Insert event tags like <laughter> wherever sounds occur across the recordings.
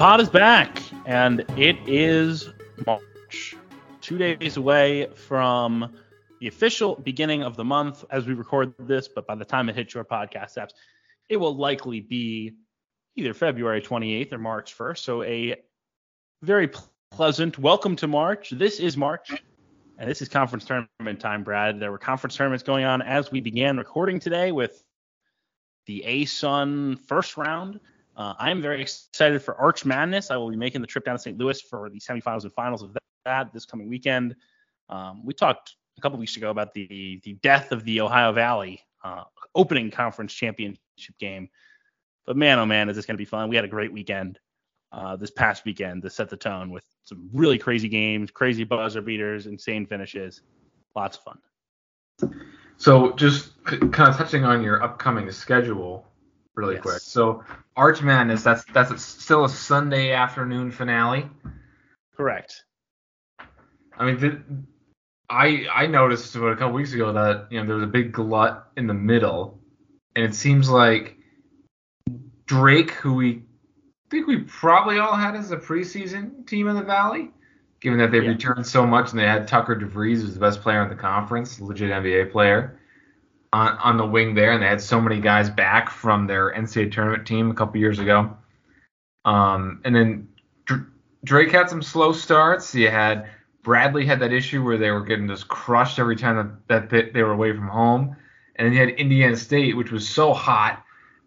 pod is back, and it is March. Two days away from the official beginning of the month as we record this, but by the time it hits your podcast apps, it will likely be either February 28th or March 1st. So, a very pleasant welcome to March. This is March, and this is conference tournament time, Brad. There were conference tournaments going on as we began recording today with the ASUN first round. Uh, I'm very excited for Arch Madness. I will be making the trip down to St. Louis for the semifinals and finals of that this coming weekend. Um, we talked a couple weeks ago about the the death of the Ohio Valley uh, opening conference championship game. But man, oh man, is this going to be fun? We had a great weekend uh, this past weekend to set the tone with some really crazy games, crazy buzzer beaters, insane finishes. Lots of fun. So just kind of touching on your upcoming schedule really Yes. quick. So Arch Madness, that's that's a, still a Sunday afternoon finale. Correct. I mean, I I noticed about a couple weeks ago that you know there was a big glut in the middle, and it seems like Drake, who we think we probably all had as a preseason team in the Valley, given that they've Yeah. returned so much and they had Tucker DeVries, who's the best player in the conference, legit NBA player, on on the wing there, and they had so many guys back from their NCAA tournament team a couple years ago. Um, and then Dr- Drake had some slow starts. You had Bradley had that issue where they were getting just crushed every time that, that they, they were away from home. And then you had Indiana State, which was so hot,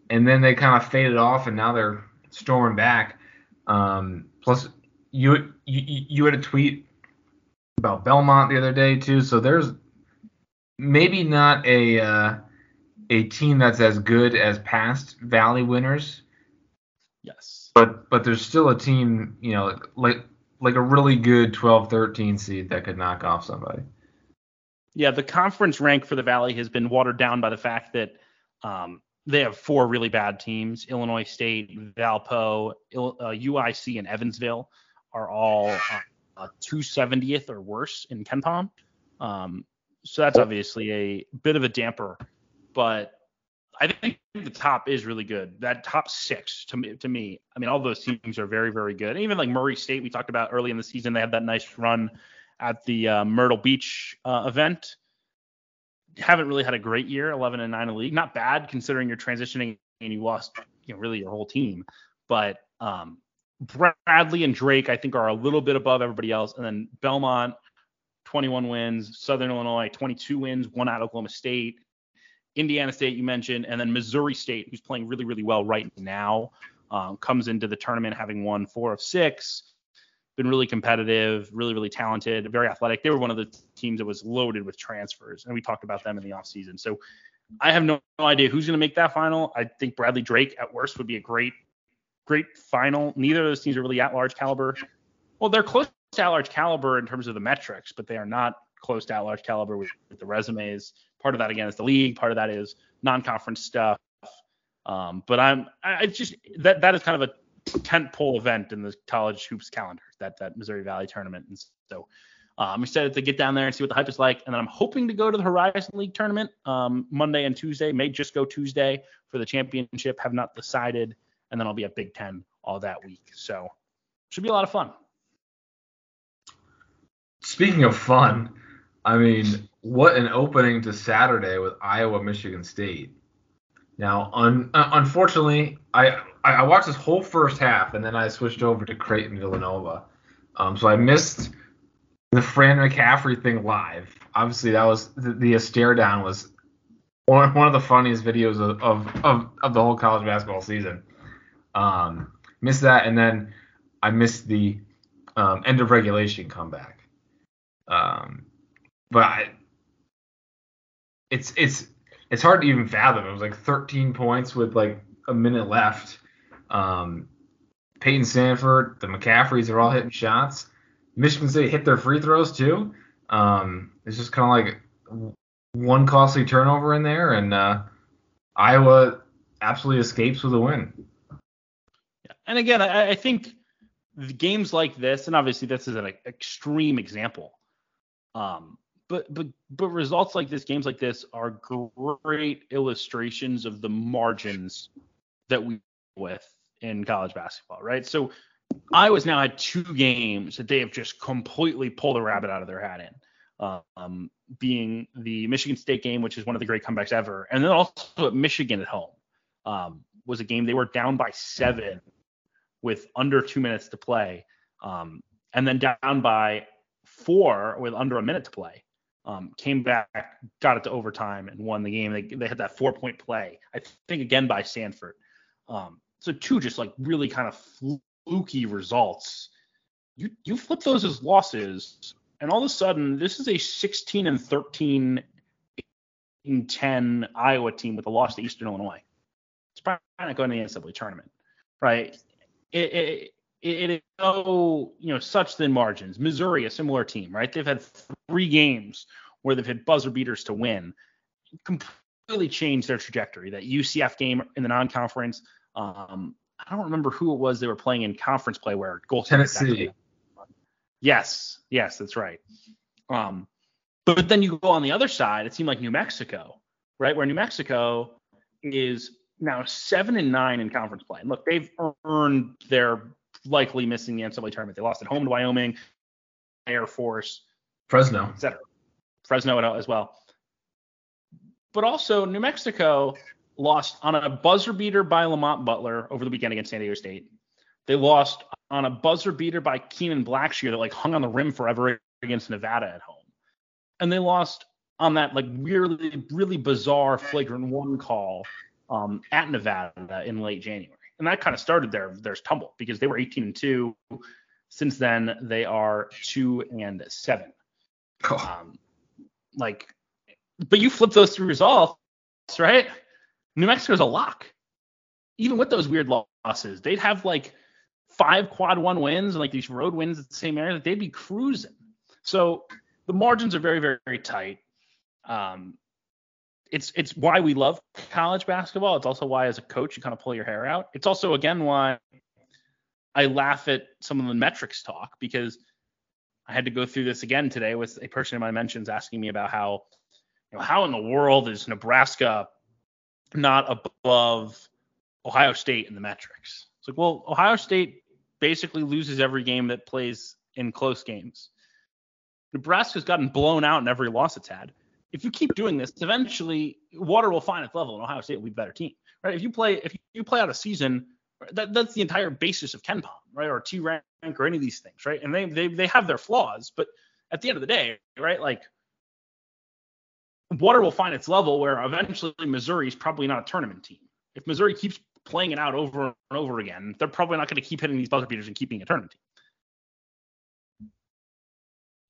and then they kind of faded off, and now they're storming back. Um, plus, you, you you had a tweet about Belmont the other day too, so there's maybe not a uh, a team that's as good as past Valley winners, Yes. but but there's still a team, you know, like like a really good 12-13 seed that could knock off somebody. Yeah, the conference rank for the Valley has been watered down by the fact that um, they have four really bad teams. Illinois State, Valpo, Il- uh, UIC, and Evansville are all uh, uh, 270th or worse in KenPom. Um, so that's obviously a bit of a damper, but I think the top is really good. That top six to me, to me, I mean, all those teams are very, very good. Even like Murray State, we talked about early in the season, they had that nice run at the uh, Myrtle Beach uh, event. Haven't really had a great year, 11 and 9 in the league. Not bad considering you're transitioning and you lost, you know, really your whole team. But um, Bradley and Drake, I think, are a little bit above everybody else. And then Belmont, 21 wins. Southern Illinois, 22 wins. One out of Oklahoma State. Indiana State, you mentioned, and then Missouri State, who's playing really, really well right now, um, comes into the tournament having won four of six been really competitive, really, really talented, very athletic. They were one of the teams that was loaded with transfers, and we talked about them in the offseason. So I have no, no idea who's going to make that final. I think Bradley Drake at worst would be a great, great final. Neither of those teams are really at large caliber. Well, they're close to at large caliber in terms of the metrics, but they are not close to at large caliber with, with the resumes. Part of that again is the league. Part of that is non-conference stuff. Um, but I'm, I just that that is kind of a tent pole event in the college hoops calendar, that that Missouri Valley tournament. And so uh, I'm excited to get down there and see what the hype is like. And then I'm hoping to go to the Horizon League tournament um, Monday and Tuesday. May just go Tuesday for the championship. Have not decided. And then I'll be at Big Ten all that week. So should be a lot of fun. Speaking of fun, I mean, what an opening to Saturday with Iowa Michigan State. Now, un- uh, unfortunately, I I watched this whole first half and then I switched over to Creighton Villanova. Um, so I missed the Fran McCaffery thing live. Obviously, that was the, the stare down was one, one of the funniest videos of, of, of, of the whole college basketball season. Um, missed that, and then I missed the um, end of regulation comeback. Um, but I, it's it's it's hard to even fathom. It was like 13 points with like a minute left. Um, Payton Sandfort, the McCafferys are all hitting shots. Michigan State hit their free throws too. Um, it's just kind of like one costly turnover in there, and uh, Iowa absolutely escapes with a win. And again, I, I think games like this, and obviously this is an extreme example, um, but but but results like this, games like this, are great illustrations of the margins that we with in college basketball, right? So Iowa's now had two games that they have just completely pulled a rabbit out of their hat in. Um, being the Michigan State game, which is one of the great comebacks ever, and then also at Michigan at home um, was a game they were down by seven with under two minutes to play, um, and then down by four with under a minute to play. Um, came back, got it to overtime, and won the game. They, they had that four point play, I think again by Sandfort. Um, so two just like really kind of fluky results. You you flip those as losses, and all of a sudden this is a 16 and 13 in 10 Iowa team with a loss to Eastern Illinois. It's probably not going to the NCAA tournament, right? It, it, it, it no you know such thin margins. Missouri, a similar team, right? They've had three games where they've had buzzer beaters to win. Completely changed their trajectory. That UCF game in the non-conference. Um, I don't remember who it was they were playing in conference play where goal Tennessee. Yes, yes, that's right. Um, but then you go on the other side. It seemed like New Mexico, right? Where New Mexico is now seven and nine in conference play. And look, they've earned their likely missing the NCAA tournament. They lost at home to Wyoming, Air Force, Fresno, etc. Fresno as well. But also New Mexico lost on a buzzer beater by Lamont Butler over the weekend against San Diego State. They lost on a buzzer beater by Kenan Blackshear that like hung on the rim forever against Nevada at home. And they lost on that like weirdly, really bizarre flagrant one call um, at Nevada in late January. And that kind of started their their tumble because they were 18 and 2. Since then, they are 2 and 7. Oh. Um, like, but you flip those three results, right? New Mexico's a lock. Even with those weird losses, they'd have like five quad one wins and like these road wins at the same area. That they'd be cruising. So the margins are very, very, very tight. Um, it's it's why we love college basketball. It's also why as a coach you kind of pull your hair out. It's also again why I laugh at some of the metrics talk because I had to go through this again today with a person in my mentions asking me about how you know how in the world is Nebraska not above Ohio State in the metrics. It's like, well, Ohio State basically loses every game that plays in close games. Nebraska's gotten blown out in every loss it's had if you keep doing this, eventually water will find its level, and Ohio State will be a better team, right? If you play if you play out a season, that, that's the entire basis of Ken KenPom, right, or T rank or any of these things, right? And they they they have their flaws, but at the end of the day, right, like water will find its level where eventually Missouri is probably not a tournament team. If Missouri keeps playing it out over and over again, they're probably not going to keep hitting these buzzer beaters and keeping a tournament team.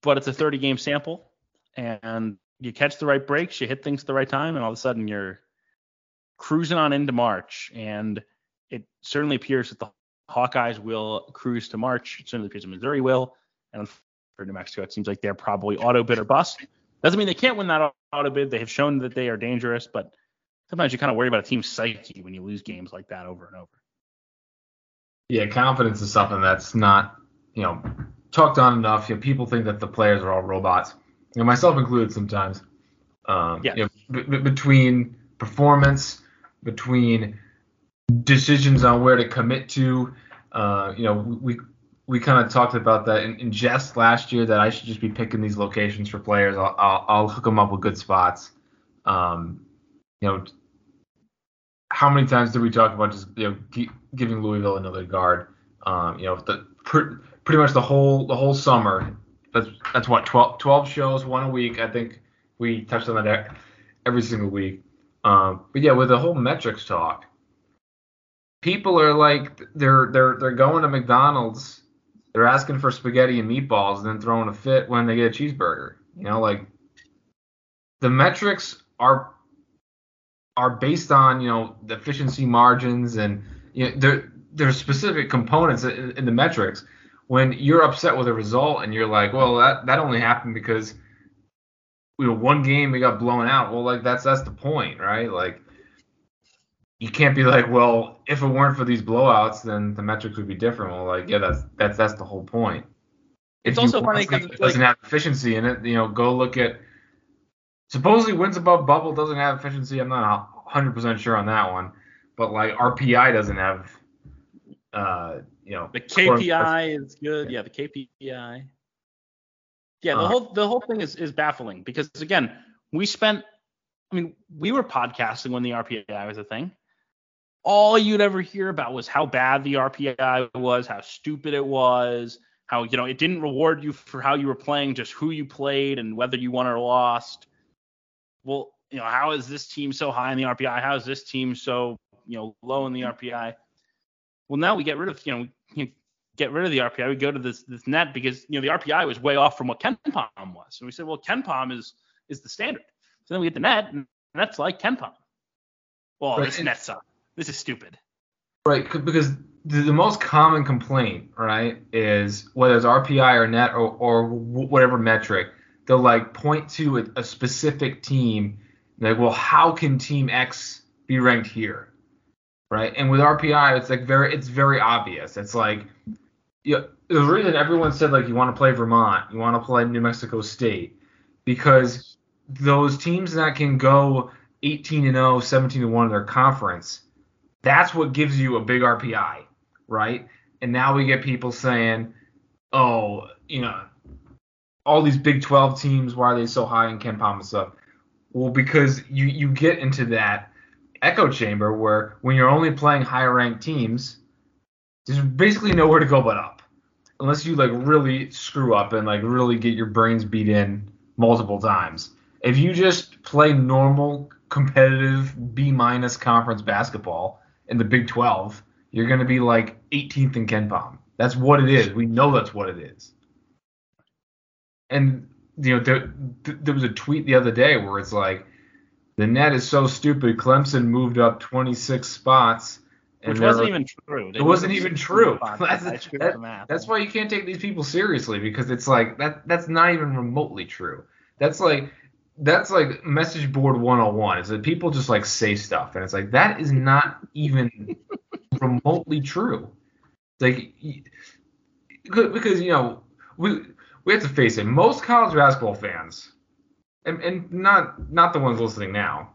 But it's a 30 game sample, and you catch the right breaks, you hit things at the right time, and all of a sudden you're cruising on into March. And it certainly appears that the Hawkeyes will cruise to March. It certainly appears that Missouri will. And for New Mexico, it seems like they're probably auto bid or bust. Doesn't mean they can't win that auto bid. They have shown that they are dangerous, but sometimes you kind of worry about a team's psyche when you lose games like that over and over. Yeah, confidence is something that's not, you know, talked on enough. You know, people think that the players are all robots you know, myself included sometimes. Um, yeah. You know, b- between performance, between decisions on where to commit to, uh, you know, we we kind of talked about that in, in, jest last year that I should just be picking these locations for players. I'll, I'll, I'll hook them up with good spots. Um, you know, how many times did we talk about just you know giving Louisville another guard? Um, you know, the pretty much the whole the whole summer that's that's what 12, 12 shows, one a week. I think we touched on that every single week. Um, but yeah, with the whole metrics talk, people are like they're they're they're going to McDonald's, they're asking for spaghetti and meatballs, and then throwing a fit when they get a cheeseburger. You know, like the metrics are are based on you know the efficiency margins and you know there there's specific components in, in the metrics when you're upset with a result and you're like, well, that that only happened because you know one game we got blown out. Well, like that's that's the point, right? Like you can't be like, well, if it weren't for these blowouts, then the metrics would be different. Well, like yeah, that's that's that's the whole point. If it's also funny because it doesn't like, have efficiency in it. You know, go look at supposedly wins above bubble doesn't have efficiency. I'm not 100% sure on that one, but like RPI doesn't have uh, you know the KPI is good. Yeah, the KPI. Yeah, the Uh, whole the whole thing is is baffling because again, we spent. I mean, we were podcasting when the RPI was a thing. All you'd ever hear about was how bad the RPI was, how stupid it was, how you know it didn't reward you for how you were playing, just who you played and whether you won or lost. Well, you know, how is this team so high in the RPI? How is this team so you know low in the RPI? Well, now we get rid of you know you get rid of the RPI. We go to this this net because you know the RPI was way off from what Ken Palm was. And we said, well, KenPom is is the standard. So then we get the net, and that's like KenPom. Well, Right, this net sucks. Uh, this is stupid. Right, because the, the most common complaint, right, is whether it's RPI or net or, or whatever metric, they'll like point to a, a specific team, like, well, how can Team X be ranked here, right? And with RPI, it's like very, it's very obvious. It's like, yeah, the reason everyone said like you want to play Vermont, you want to play New Mexico State, because those teams that can go 18 and 0, 17 and 1 in their conference that's what gives you a big RPI, right? And now we get people saying, oh, you know, all these Big 12 teams, why are they so high in KenPom and stuff? Well, because you you get into that echo chamber where when you're only playing higher ranked teams, there's basically nowhere to go but up, unless you like really screw up and like really get your brains beat in multiple times. If you just play normal competitive B minus conference basketball in the Big 12, you're going to be like 18th in KenPom. That's what it is. We know that's what it is. And you know, there, there was a tweet the other day where it's like, the net is so stupid. Clemson moved up 26 spots, and Which wasn't even true. They It wasn't even true. <laughs> That's- that- That's why you can't take these people seriously because it's like that. That's not even remotely true. That's like that's like message board 101. Is that people just like say stuff and it's like that is not even <laughs> remotely true. Like because you know we we have to face it. Most college basketball fans, and, and not not the ones listening now,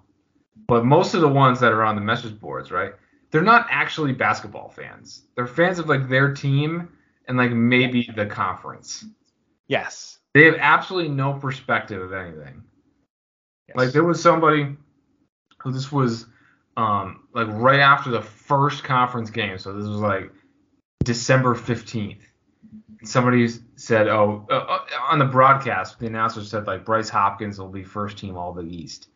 but most of the ones that are on the message boards, right? They're not actually basketball fans. They're fans of like their team and like maybe the conference. yes. They have absolutely no perspective of anything. yes. Like there was somebody who this was um like right after the first conference game, so this was like December 15th. Somebody said, "Oh, uh, uh, on the broadcast, the announcer said like Bryce Hopkins will be first team All Big East."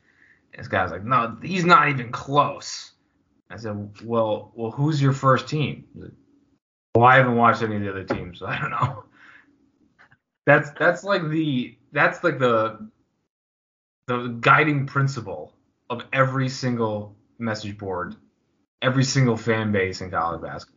And this guy's like, "No, he's not even close." I said, "Well, well, who's your first team?" Like, well, I haven't watched any of the other teams, so I don't know. <laughs> That's that's like the that's like the the guiding principle of every single message board, every single fan base in college basketball.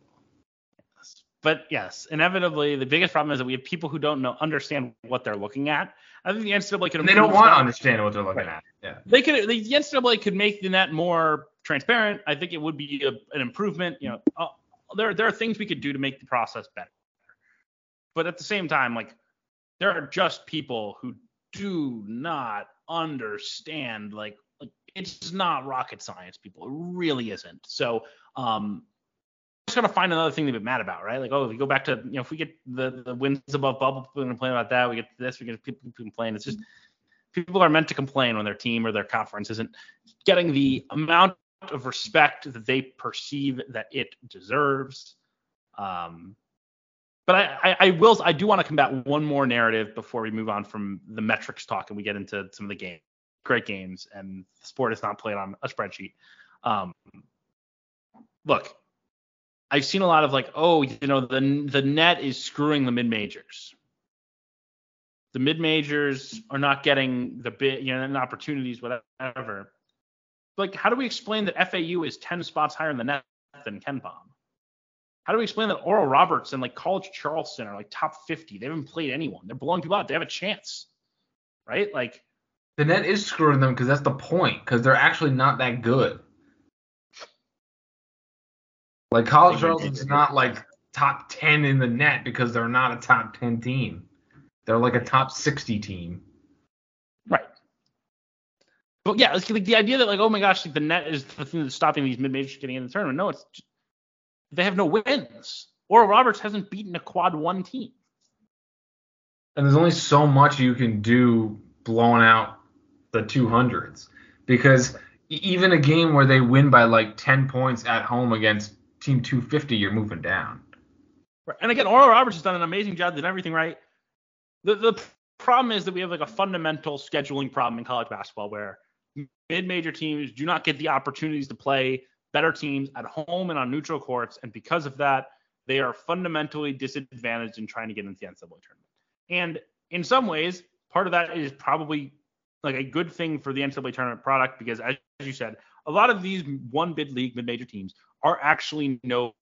But yes, inevitably, the biggest problem is that we have people who don't know understand what they're looking at. I think the NCAA could. And they don't want to understand what they're looking Right. at. Yeah. They could. The NCAA could make the net more transparent. I think it would be a, an improvement. You know, uh, there there are things we could do to make the process better. But at the same time, like there are just people who do not understand. Like, like it's not rocket science, people. It really isn't. So, um, gotta find another thing to be mad about, right? Like, oh, if we go back to, you know, if we get the, the wins above bubble, people gonna complain about that. We get this, we get people complain. It's just people are meant to complain when their team or their conference isn't getting the amount of respect that they perceive that it deserves. Um, but I, I, I will, I do want to combat one more narrative before we move on from the metrics talk and we get into some of the game, great games, and the sport is not played on a spreadsheet. Um, look, I've seen a lot of like, oh, you know, the the net is screwing the mid majors. The mid majors are not getting the bit, you know, opportunities, whatever. Like, how do we explain that FAU is 10 spots higher in the net than KenPom? How do we explain that Oral Roberts and like College Charleston are like top 50? They haven't played anyone. They're blowing people out. They have a chance, right? Like, The net is screwing them because that's the point. Because they're actually not that good. Like college Charleston's not like top 10 in the net because they're not a top 10 team. They're like a top 60 team. Right. But yeah, like the idea that like, oh my gosh, like the net is the thing that's stopping these mid majors getting in the tournament. No, it's just, they have no wins. Oral Roberts hasn't beaten a quad one team. And there's only so much you can do blowing out the 200s because even a game where they win by like 10 points at home against team 250, you're moving down. Right. And again, Oral Roberts has done an amazing job, did everything right. The the problem is that we have like a fundamental scheduling problem in college basketball where mid-major teams do not get the opportunities to play better teams at home and on neutral courts, and because of that, they are fundamentally disadvantaged in trying to get into the NCAA tournament. And in some ways, part of that is probably like a good thing for the NCAA tournament product because, as you said, a lot of these one bid league mid-major teams are actually no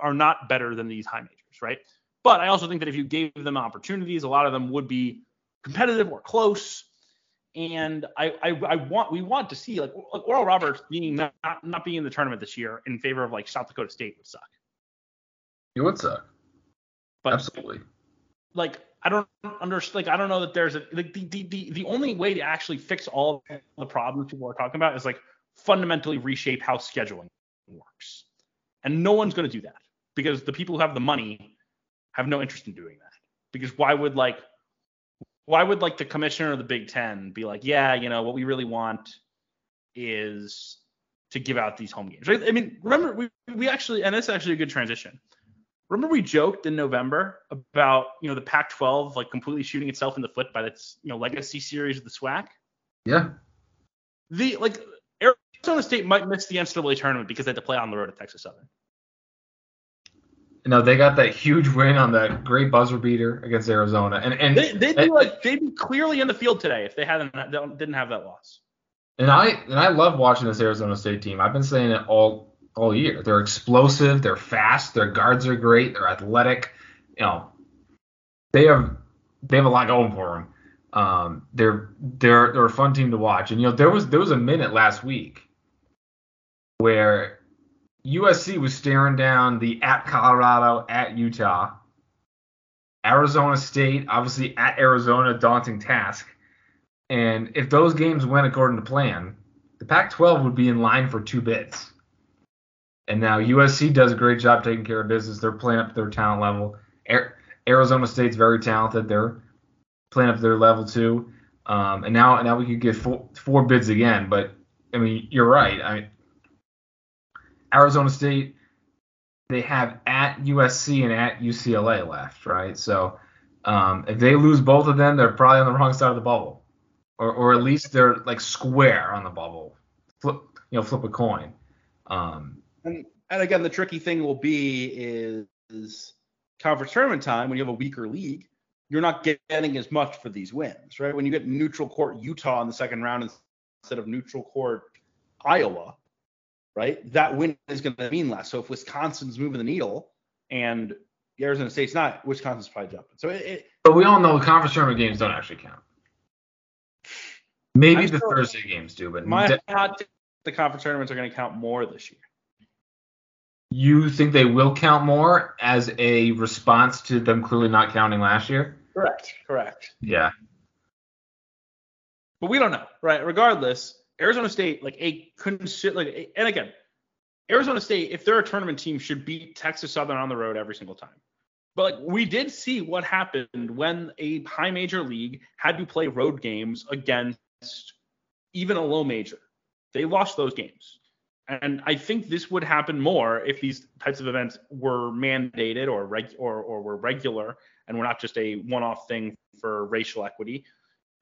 are not better than these high majors, right? But I also think that if you gave them opportunities, a lot of them would be competitive or close. And I, I, I want we want to see like, like Oral Roberts being not, not being in the tournament this year in favor of like South Dakota State would suck. It would suck. But Absolutely. like I don't understand. Like I don't know that there's a like the, the the the only way to actually fix all the problems people are talking about is like fundamentally reshape how scheduling works. And no one's going to do that because the people who have the money have no interest in doing that. Because why would like why would like the commissioner of the Big Ten be like, yeah, you know, what we really want is to give out these home games, right? I mean, remember we we actually, and it's actually a good transition. Remember we joked in November about you know the Pac-12 like completely shooting itself in the foot by its you know legacy series of the SWAC. Yeah. The like Arizona State might miss the NCAA tournament because they had to play on the road at Texas Southern. No, they got that huge win on that great buzzer beater against Arizona, and and They, they'd be like they'd be clearly in the field today if they hadn't didn't have that loss. And I and I love watching this Arizona State team. I've been saying it all all year. They're explosive, they're fast, their guards are great, they're athletic. You know, they have they have a lot going for them. Um, they're they're they're a fun team to watch. And you know, there was there was a minute last week where USC was staring down the at Colorado, at Utah, Arizona State, obviously at Arizona, daunting task. And if those games went according to plan, the Pac-12 would be in line for two bids. And now USC does a great job taking care of business. They're playing up their talent level. Arizona State's very talented. They're playing up their level too. Um, and now, now we could get four, four bids again. But I mean, you're right. I Arizona State, they have at USC and at UCLA left, right? So um, if they lose both of them, they're probably on the wrong side of the bubble, or or at least they're like square on the bubble. Flip, you know, flip a coin. Um, and, and again, the tricky thing will be is, is conference tournament time when you have a weaker league. You're not getting as much for these wins, right? When you get neutral court Utah in the second round instead of neutral court Iowa, right? That win is going to mean less. So if Wisconsin's moving the needle and the Arizona State's not, Wisconsin's probably jumping. So it, it but we all know the conference tournament games don't actually count. Maybe I'm the Thursday games do, but my de- hot the conference tournaments are going to count more this year. You think they will count more as a response to them clearly not counting last year? Correct. Correct. Yeah. But we don't know, right? Regardless, Arizona State, like a consider, like, and again, Arizona State, if they're a tournament team, should beat Texas Southern on the road every single time. But like we did see what happened when a high major league had to play road games against even a low major. They lost those games. And I think this would happen more if these types of events were mandated or reg- or, or were regular and were not just a one-off thing for racial equity.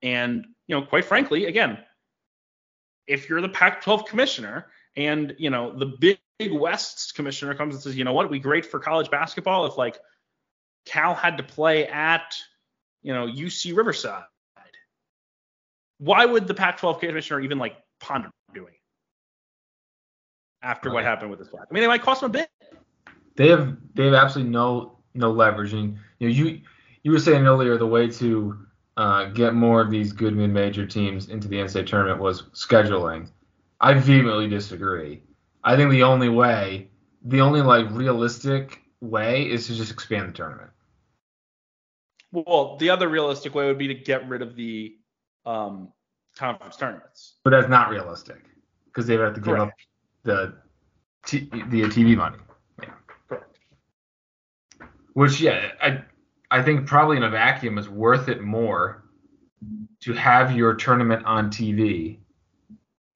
And you know, quite frankly, again, if you're the Pac-12 commissioner and you know the Big West's commissioner comes and says, you know what, we great for college basketball if like Cal had to play at you know UC Riverside. Why would the Pac-12 commissioner even like ponder doing it after right. what happened with this flag? I mean, it might cost them a bit. They have they have absolutely no no leverage, and you know you you were saying earlier the way to uh, get more of these good mid-major teams into the NCAA tournament was scheduling. I vehemently disagree. I think the only way, the only like realistic way, is to just expand the tournament. Well, the other realistic way would be to get rid of the um, conference tournaments. But that's not realistic because they would have to give Correct. up the t- the TV money. Yeah. Correct. Which yeah, I I think probably in a vacuum is worth it more to have your tournament on TV.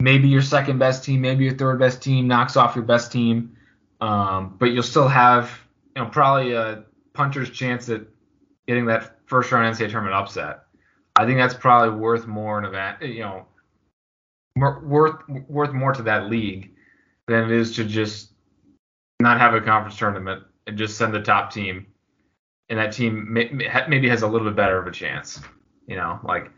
Maybe your second best team, maybe your third best team knocks off your best team, um, but you'll still have you know probably a puncher's chance at getting that first round NCAA tournament upset. I think that's probably worth more in a you know worth worth more to that league than it is to just not have a conference tournament and just send the top team, and that team may, maybe has a little bit better of a chance. You know, like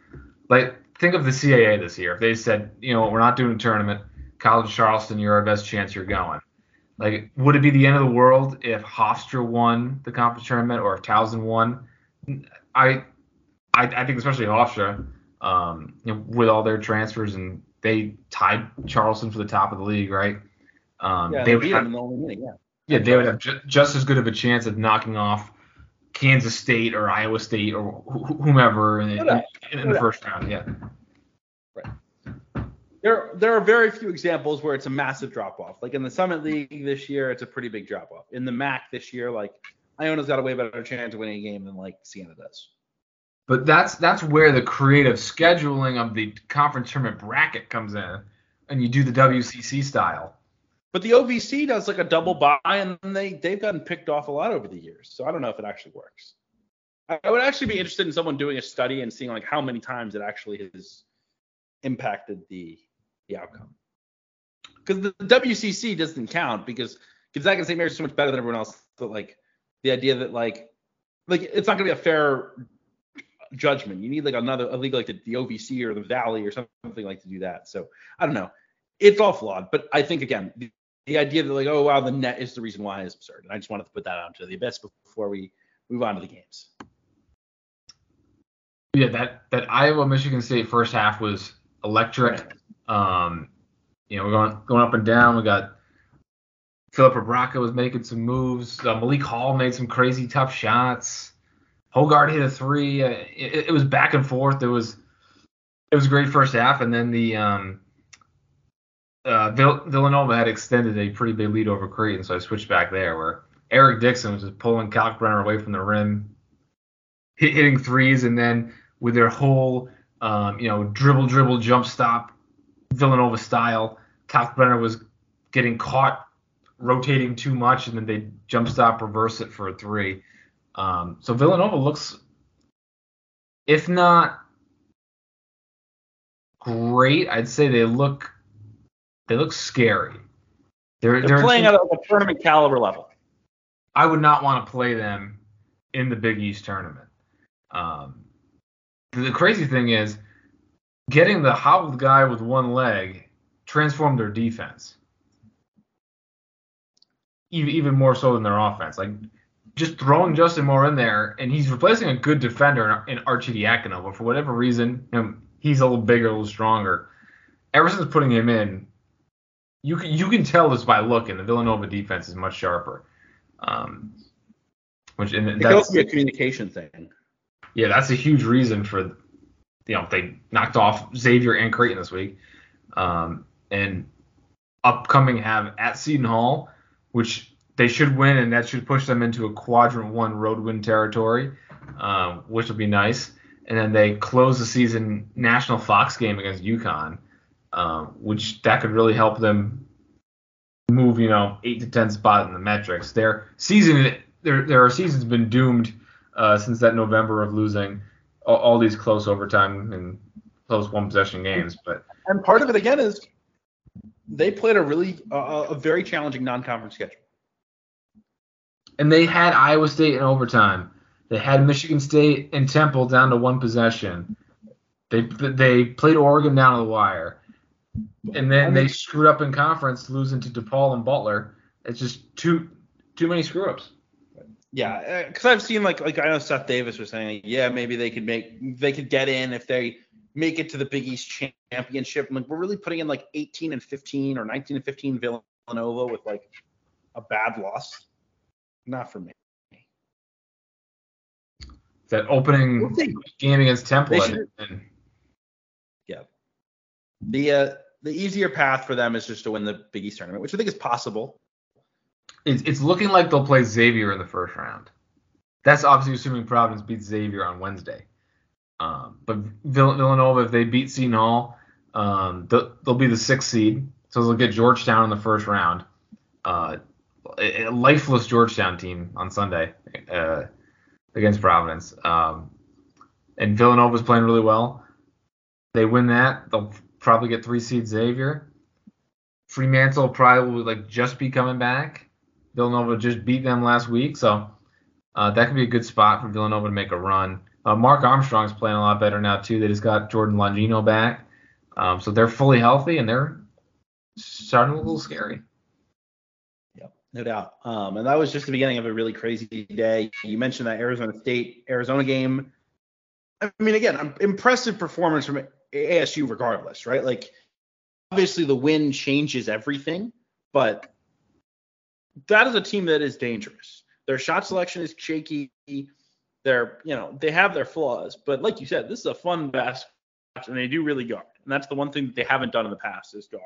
like think of the CAA this year. If they said, you know, we're not doing a tournament, College Charleston, you're our best chance, you're going. Like, would it be the end of the world if Hofstra won the conference tournament or if Towson won? I, I, I think especially Hofstra, um, you know, with all their transfers and they tied Charleston for the top of the league, right? Um, yeah, they, they would have, the yeah. Yeah, they would have ju- just as good of a chance of knocking off Kansas State or Iowa State or wh- whomever in, in, in the first round. Yeah. Right. There, there are very few examples where it's a massive drop off. Like in the Summit League this year, it's a pretty big drop off. In the MAC this year, like Iona's got a way better chance of winning a game than like Siena does. But that's that's where the creative scheduling of the conference tournament bracket comes in, and you do the WCC style. But the OVC does like a double bye, and they they've gotten picked off a lot over the years. So I don't know if it actually works. I would actually be interested in someone doing a study and seeing like how many times it actually has impacted the the outcome. Because the WCC doesn't count because Gonzaga and St. Mary's so much better than everyone else. But like the idea that like like it's not gonna be a fair judgment. You need like another a league like the, the OVC or the Valley or something like to do that. So I don't know. It's all flawed, but I think again the, the idea that like oh wow the net is the reason why is absurd. And I just wanted to put that out to the abyss before we move on to the games. Yeah, that that Iowa Michigan State first half was electric. Um, you know, we're going going up and down. We got Filip Rebraca was making some moves. Uh, Malik Hall made some crazy tough shots. Hoggard hit a three. Uh, it, it, was back and forth. It was it was a great first half, and then the um, uh, Vill- Villanova had extended a pretty big lead over Creighton, so I switched back there where Eric Dixon was just pulling Kalkbrenner away from the rim, hit, hitting threes, and then with their whole um, you know dribble dribble jump stop Villanova style, Kalkbrenner was getting caught rotating too much, and then they jump stop reverse it for a three. Um, so Villanova looks, if not great, I'd say they look they look scary. They're, they're, they're playing at a, tournament caliber level. I would not want to play them in the Big East tournament. Um, the crazy thing is getting the hobbled guy with one leg transformed their defense. Even, even more so than their offense. Like just throwing Justin Moore in there, and he's replacing a good defender in Archie Arcidiacono, but for whatever reason, you know, he's a little bigger, a little stronger. Ever since putting him in, you can you can tell this by looking. The Villanova defense is much sharper. Um, which and it could be a communication thing. Yeah, that's a huge reason for you know they knocked off Xavier and Creighton this week. Um, and upcoming have at Seton Hall, which they should win, and that should push them into a quadrant one road win territory, um, which would be nice. And then they close the season national Fox game against UConn, um, which that could really help them move, you know, eight to ten spot in the metrics. Their season, their their season's been doomed uh, since that November of losing all, all these close overtime and close one possession games. But and part of it again is they played a really uh, a very challenging non-conference schedule and they had Iowa State in overtime. They had Michigan State and Temple down to one possession. They they played Oregon down to the wire, and then they screwed up in conference, losing to DePaul and Butler. It's just too too many screw ups. Yeah, because uh, I've seen like like I know Seth Davis was saying, yeah, maybe they could make they could get in if they make it to the Big East championship. I'm like, we're really putting in like 18 and 15 or 19 and 15 Villanova with like a bad loss not for me. That opening game against Temple. And, yeah. The uh, the easier path for them is just to win the Big East tournament, which I think is possible. It's, it's looking like they'll play Xavier in the first round. that's obviously assuming Providence beats Xavier on Wednesday. Um, but Villanova, if they beat Seton Hall, um, they'll, they'll, be the sixth seed, so they'll get Georgetown in the first round. Uh, a lifeless Georgetown team on Sunday uh, against Providence. Um, and Villanova's playing really well. They win that, they'll probably get three seed Xavier. Freemantle probably like just be coming back. Villanova just beat them last week, so uh, that could be a good spot for Villanova to make a run. Uh, Mark Armstrong's playing a lot better now too. They just got Jordan Longino back, um, so they're fully healthy and they're starting a little scary. Yep, no doubt. Um, and that was just the beginning of a really crazy day. You mentioned that Arizona State Arizona game. I mean, again, impressive performance from ASU regardless, right? Like, obviously the win changes everything, but that is a team that is dangerous. Their shot selection is shaky. They're, you know, they have their flaws, but like you said, this is a fun basketball, and they do really guard. And that's the one thing that they haven't done in the past is guard.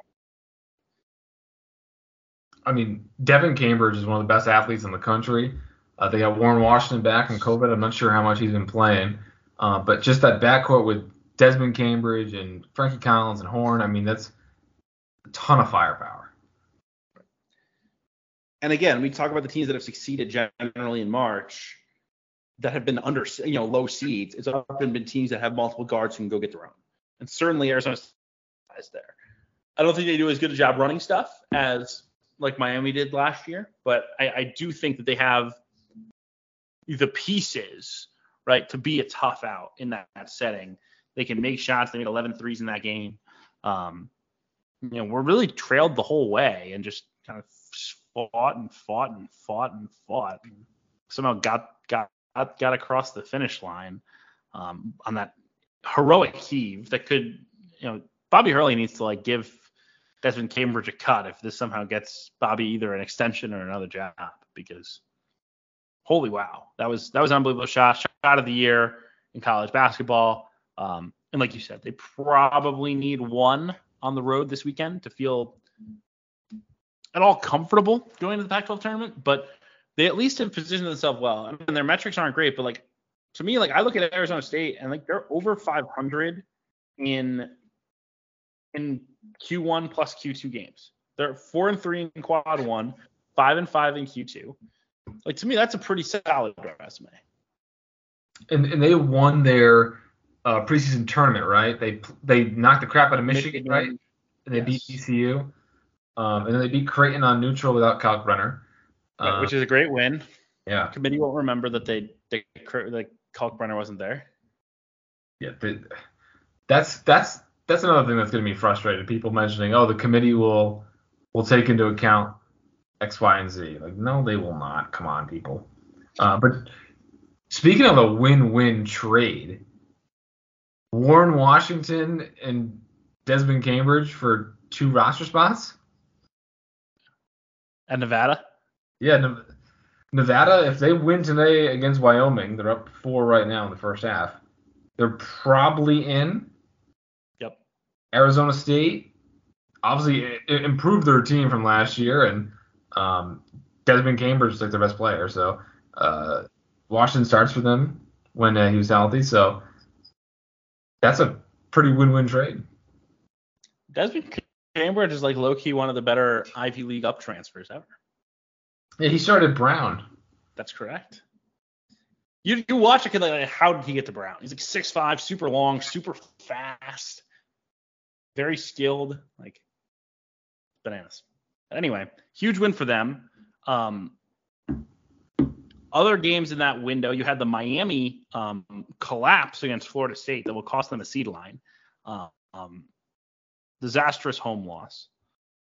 I mean, Devan Cambridge is one of the best athletes in the country. Uh, they got Warren Washington back from COVID. I'm not sure how much he's been playing, uh, but just that backcourt with Desmond Cambridge and Frankie Collins and Horne. I mean, that's a ton of firepower. And again, we talk about the teams that have succeeded generally in March that have been under, you know, low seeds. It's often been teams that have multiple guards who can go get their own. And certainly Arizona is there. I don't think they do as good a job running stuff as like Miami did last year, but I, I do think that they have the pieces, right, to be a tough out in that, that setting. They can make shots. They made 11 threes in that game. Um, you know, we're really trailed the whole way and just kind of fought and fought and fought and fought. Somehow got got got across the finish line um, on that heroic heave that could, you know, Bobby Hurley needs to like give Desmond Cambridge a cut if this somehow gets Bobby either an extension or another job because holy wow, that was that was an unbelievable shot, shot of the year in college basketball. Um, and like you said, they probably need one on the road this weekend to feel at all comfortable going to the Pac-12 tournament. But they at least have positioned themselves well. I mean, their metrics aren't great, but like to me, like I look at Arizona State and like they're over 500 in in Q1 plus Q2 games. They're four and three in quad one, five and five in Q2. Like to me, that's a pretty solid resume. And, and they won their uh, preseason tournament, right? They they knocked the crap out of Michigan, Michigan right? And they yes. beat ECU. Um, and then they beat Creighton on neutral without Kalkbrenner. Uh, which is a great win. Yeah. Committee won't remember that they, they like Kalkbrenner wasn't there. Yeah, they, that's that's that's another thing that's going to be frustrating. People mentioning, oh, the committee will will take into account X, Y, and Z. Like, no, they will not. Come on, people. Uh, but speaking of a win-win trade, Warren Washington and Desmond Cambridge for two roster spots. And Nevada. Yeah, Nevada. If they win today against Wyoming, they're up four right now in the first half. They're probably in. Yep. Arizona State obviously improved their team from last year, and um, Desmond Cambridge is like their best player. So uh, Washington starts for them when uh, he was healthy. So that's a pretty win-win trade. Desmond Cambridge is like low key one of the better Ivy League up transfers ever. Yeah, he started Brown. That's correct. You you watch it, like, how did he get to Brown? He's like six five, super long, super fast, very skilled, like bananas. But Anyway, huge win for them. Um, other games in that window, you had the Miami um, collapse against Florida State that will cost them a seed line. Um, disastrous home loss.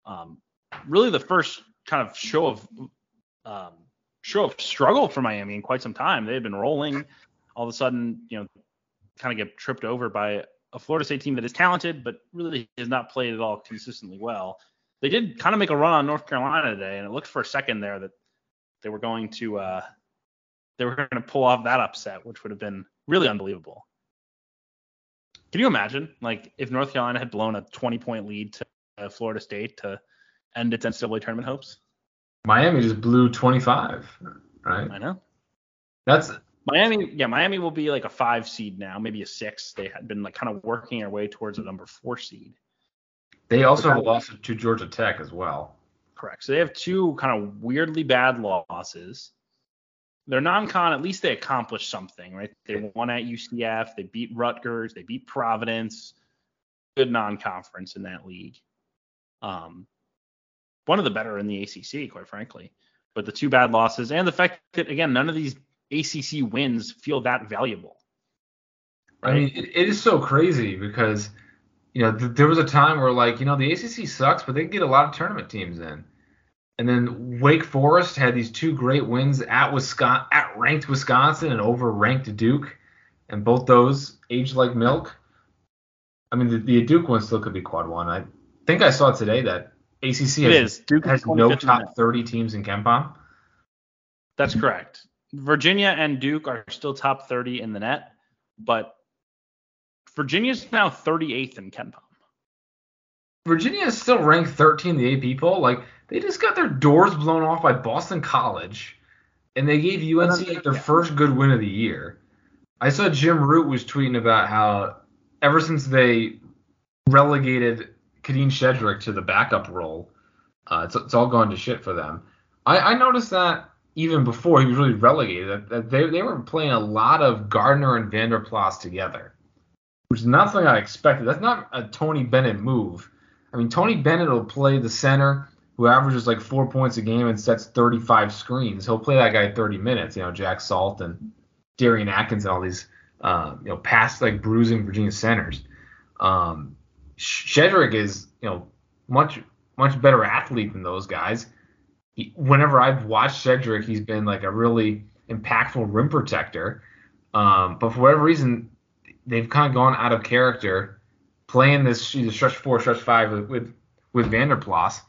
Um, really, the first kind of show of um, show of struggle for Miami in quite some time. They had been rolling. All of a sudden, you know, kind of get tripped over by a Florida State team that is talented, but really has not played at all consistently well. They did kind of make a run on North Carolina today, and it looked for a second there that they were going to uh, they were going to pull off that upset, which would have been really unbelievable. Can you imagine, like, if North Carolina had blown a 20 point lead to uh, Florida State to end its NCAA tournament hopes? Miami just blew 25, right? I know. That's Miami. Yeah, Miami will be like a five seed now, maybe a six. They had been like kind of working their way towards a number four seed. they also have lost to Georgia Tech as well. Correct. So they have two kind of weirdly bad losses. Their non-con, at least they accomplished something, right? They won at UCF. They beat Rutgers. They beat Providence. Good non-conference in that league. Um, one of the better in the ACC, quite frankly. But the two bad losses and the fact that again, none of these ACC wins feel that valuable. I mean, it, it is so crazy because you know th- there was a time where like you know the ACC sucks, but they get a lot of tournament teams in. And then Wake Forest had these two great wins at Wisconsin, at ranked Wisconsin and over ranked Duke, and both those aged like milk. I mean, the, the Duke one still could be quad one. I think I saw today that ACC has, It is. Duke has no top that. 30 teams in KenPom. That's correct. Virginia and Duke are still top 30 in the net, but Virginia's now 38th in KenPom. Virginia is still ranked 13 in the AP poll. Like they just got their doors blown off by Boston College, and they gave UNC like their Yeah. first good win of the year. I saw Jim Root was tweeting about how ever since they relegated Kadin Shedrick to the backup role, uh, it's, it's all gone to shit for them. I, I noticed that even before he was really relegated, that, that they, they were playing a lot of Gardner and Vanderplas together, which is not something I expected. That's not a Tony Bennett move. I mean, Tony Bennett will play the center who averages like four points a game and sets 35 screens. He'll play that guy 30 minutes. You know, Jack Salt and Darion Atkins and all these, uh, you know, past like bruising Virginia centers. Um, Shedrick is, you know, much much better athlete than those guys. He, whenever I've watched Shedrick, he's been like a really impactful rim protector. Um, but for whatever reason, they've kind of gone out of character playing this either stretch four, stretch five with with, with Vanderplas,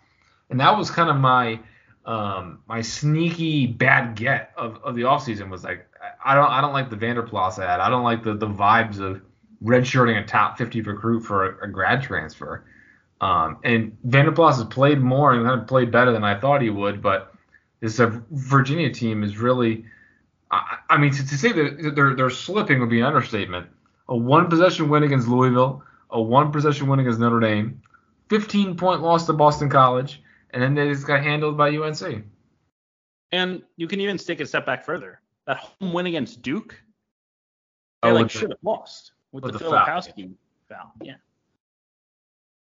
and that was kind of my um, my sneaky bad get of, of the offseason was like I don't I don't like the Vanderplas ad. I don't like the the vibes of redshirting a top 50 recruit for a, a grad transfer. Um, and Vanderplas has played more and kind of played better than I thought he would, but this Virginia team is really I, I mean to, to say that they're they're slipping would be an understatement. A one possession win against Louisville, a one possession win against Notre Dame, 15 point loss to Boston College, and then they just got handled by UNC. And you can even take a step back further. That home win against Duke, oh, they Oh, like should have lost with, with the, the Filipowski foul. Yeah.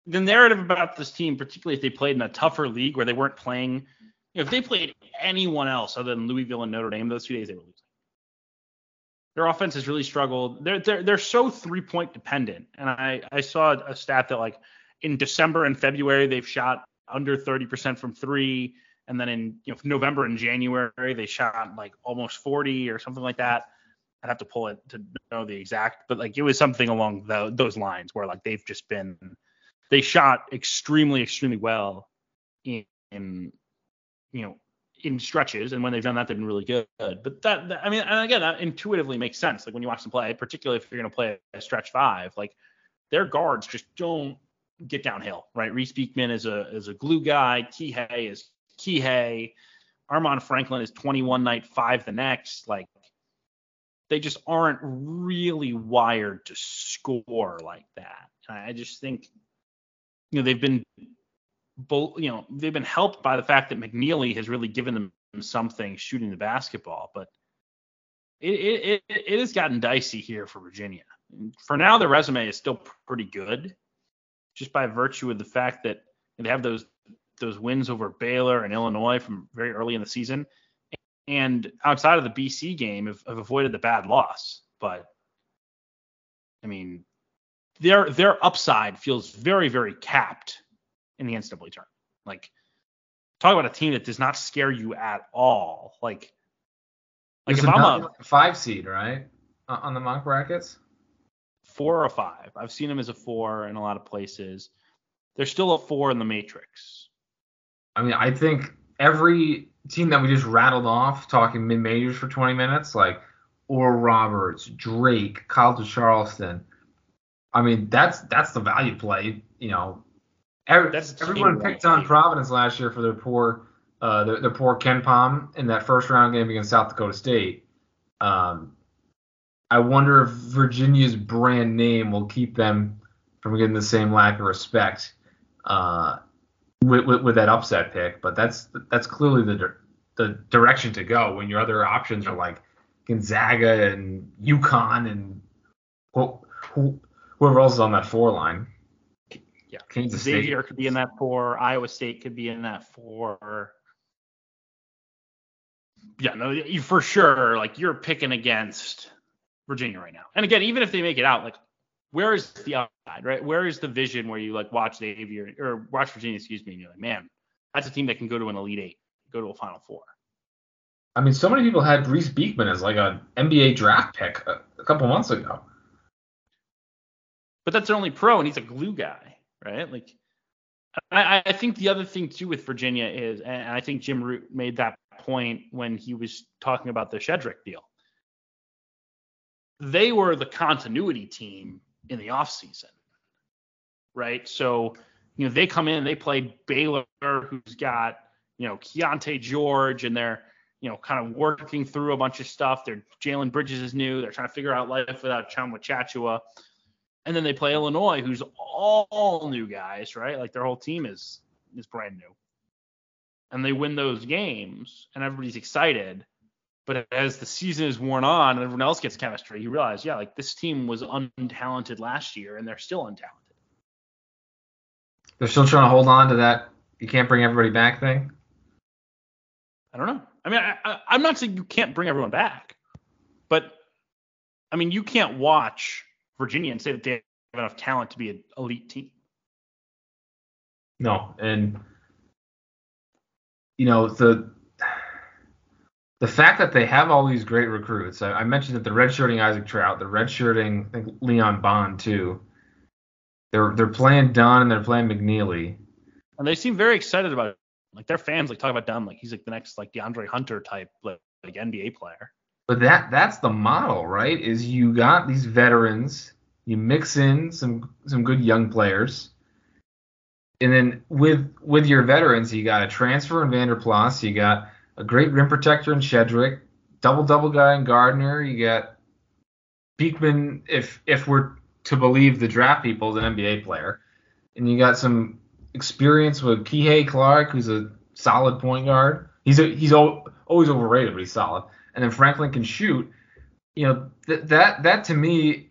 The narrative about this team, particularly if they played in a tougher league where they weren't playing, you know, if they played anyone else other than Louisville and Notre Dame those two days, they were losing. Their offense has really struggled. They're they're they're so three point dependent. And I I saw a stat that like in December and February they've shot under 30% from three, and then in you know November and January they shot like almost 40 or something like that. I'd have to pull it to know the exact, but like it was something along tho- those lines where like they've just been they shot extremely extremely well in, in you know in stretches, and when they've done that, they've been really good. But that, that- I mean, and again, that intuitively makes sense. Like when you watch them play, particularly if you're going to play a stretch five, like their guards just don't get downhill, right? Reese Beekman is a is a glue guy. Kihei is Kihei. Armand Franklin is 21 night, five the next. Like they just aren't really wired to score like that. And I just think, you know, they've been, you know, they've been helped by the fact that McKneely has really given them something shooting the basketball, but it it it, it has gotten dicey here for Virginia. For now, their resume is still pretty good, just by virtue of the fact that they have those those wins over Baylor and Illinois from very early in the season and outside of the BC game have, have avoided the bad loss. But I mean, their their upside feels very very capped in the NCAA tournament. Like talk about a team that does not scare you at all. Like like if I'm a five seed, right? On the mock brackets. four or five, I've seen them as a four in a lot of places. They're still a four in the matrix. I mean, I think every team that we just rattled off, talking mid majors for 20 minutes, like Oral Roberts, Drake, College of Charleston. I mean, that's that's the value play. You know, every, everyone picked on Providence last year for their poor uh, their, their poor KenPom in that first round game against South Dakota State. Um, I wonder if Virginia's brand name will keep them from getting the same lack of respect uh, with, with, with that upset pick. But that's that's clearly the the direction to go when your other options are like Gonzaga and UConn and who, who, whoever else is on that four line. Yeah. Kansas Xavier State. could be in that four. Iowa State could be in that four. Yeah, no, you for sure. Like you're picking against Virginia right now. And again, even if they make it out, like where is the upside, right? Where is the vision where you like watch Xavier or watch Virginia, excuse me, and you're like, man, that's a team that can go to an Elite Eight, go to a Final Four. I mean, so many people had Reese Beekman as like an NBA draft pick a, a couple months ago. But that's their only pro, and he's a glue guy, right? Like, I, I think the other thing too with Virginia is, and I think Jim Root made that point when he was talking about the Shedrick deal. They were the continuity team in the offseason, right? So, you know, they come in, they play Baylor, who's got, you know, Keyonte George, and they're, you know, kind of working through a bunch of stuff. They're Jalen Bridges is new. They're trying to figure out life without Tchamwa Tchatchoua. And then they play Illinois, who's all new guys, right? Like their whole team is is brand new. And they win those games, and everybody's excited. But as the season is worn on and everyone else gets chemistry, you realize, yeah, like this team was untalented last year, and they're still untalented. They're still trying to hold on to that you can't bring everybody back thing. I don't know. I mean, I, I, I'm not saying you can't bring everyone back, but I mean, you can't watch Virginia and say that they have enough talent to be an elite team. No, and you know the the fact that they have all these great recruits. I, I mentioned that the redshirting Isaac Traudt, the redshirting I think Leon Bond too. They're they're playing Dunn and they're playing McKneely. And they seem very excited about it. Like their fans like talk about Dunn like he's like the next like DeAndre Hunter type like, like NBA player. But that that's the model, right? Is you got these veterans, you mix in some some good young players, and then with with your veterans, you got a transfer in Vanderplas, you got a great rim protector in Shedrick, double double guy in Gardner, you got Beekman, if if we're to believe the draft people, is an NBA player, and you got some experience with Kihei Clark, who's a solid point guard. He's a, he's al- always overrated, but he's solid. And then Franklin can shoot. You know th- that that to me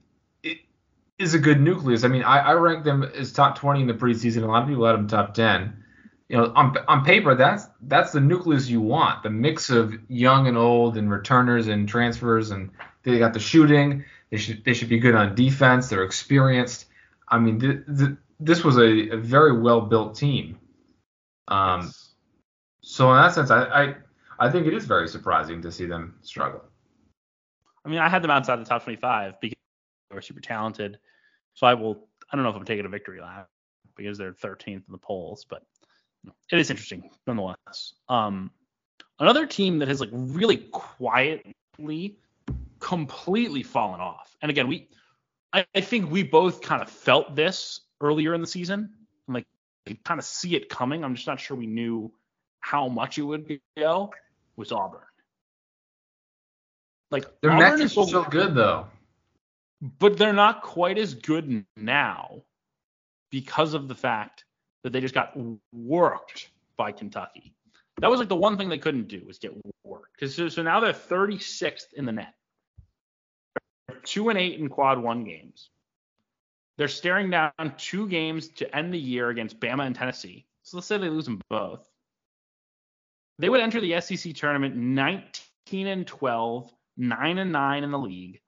is a good nucleus. I mean, I, I rank them as top 20 in the preseason. A lot of people had them top 10. You know, on on paper, that's that's the nucleus you want. The mix of young and old, and returners and transfers, and they got the shooting. They should they should be good on defense. They're experienced. I mean, th- th- this was a, a very well built team. Um, Yes. so in that sense, I, I I think it is very surprising to see them struggle. I mean, I had them outside the top 25 because they were super talented. So I will. I don't know if I'm taking a victory lap because they're 13th in the polls, but it is interesting nonetheless. Um, another team that has like really quietly, completely fallen off. And again, we, I, I think we both kind of felt this earlier in the season. and, Like, kind of see it coming. I'm just not sure we knew how much it would go. Was Auburn. Like Their Auburn metrics is so good though. but they're not quite as good now because of the fact that they just got worked by Kentucky. That was like the one thing they couldn't do was get worked. Because so, so now they're 36th in the net. They're two and eight in quad one games. They're staring down two games to end the year against Bama and Tennessee. So let's say they lose them both. They would enter the SEC tournament 19 and 12, 9 and 9 in the league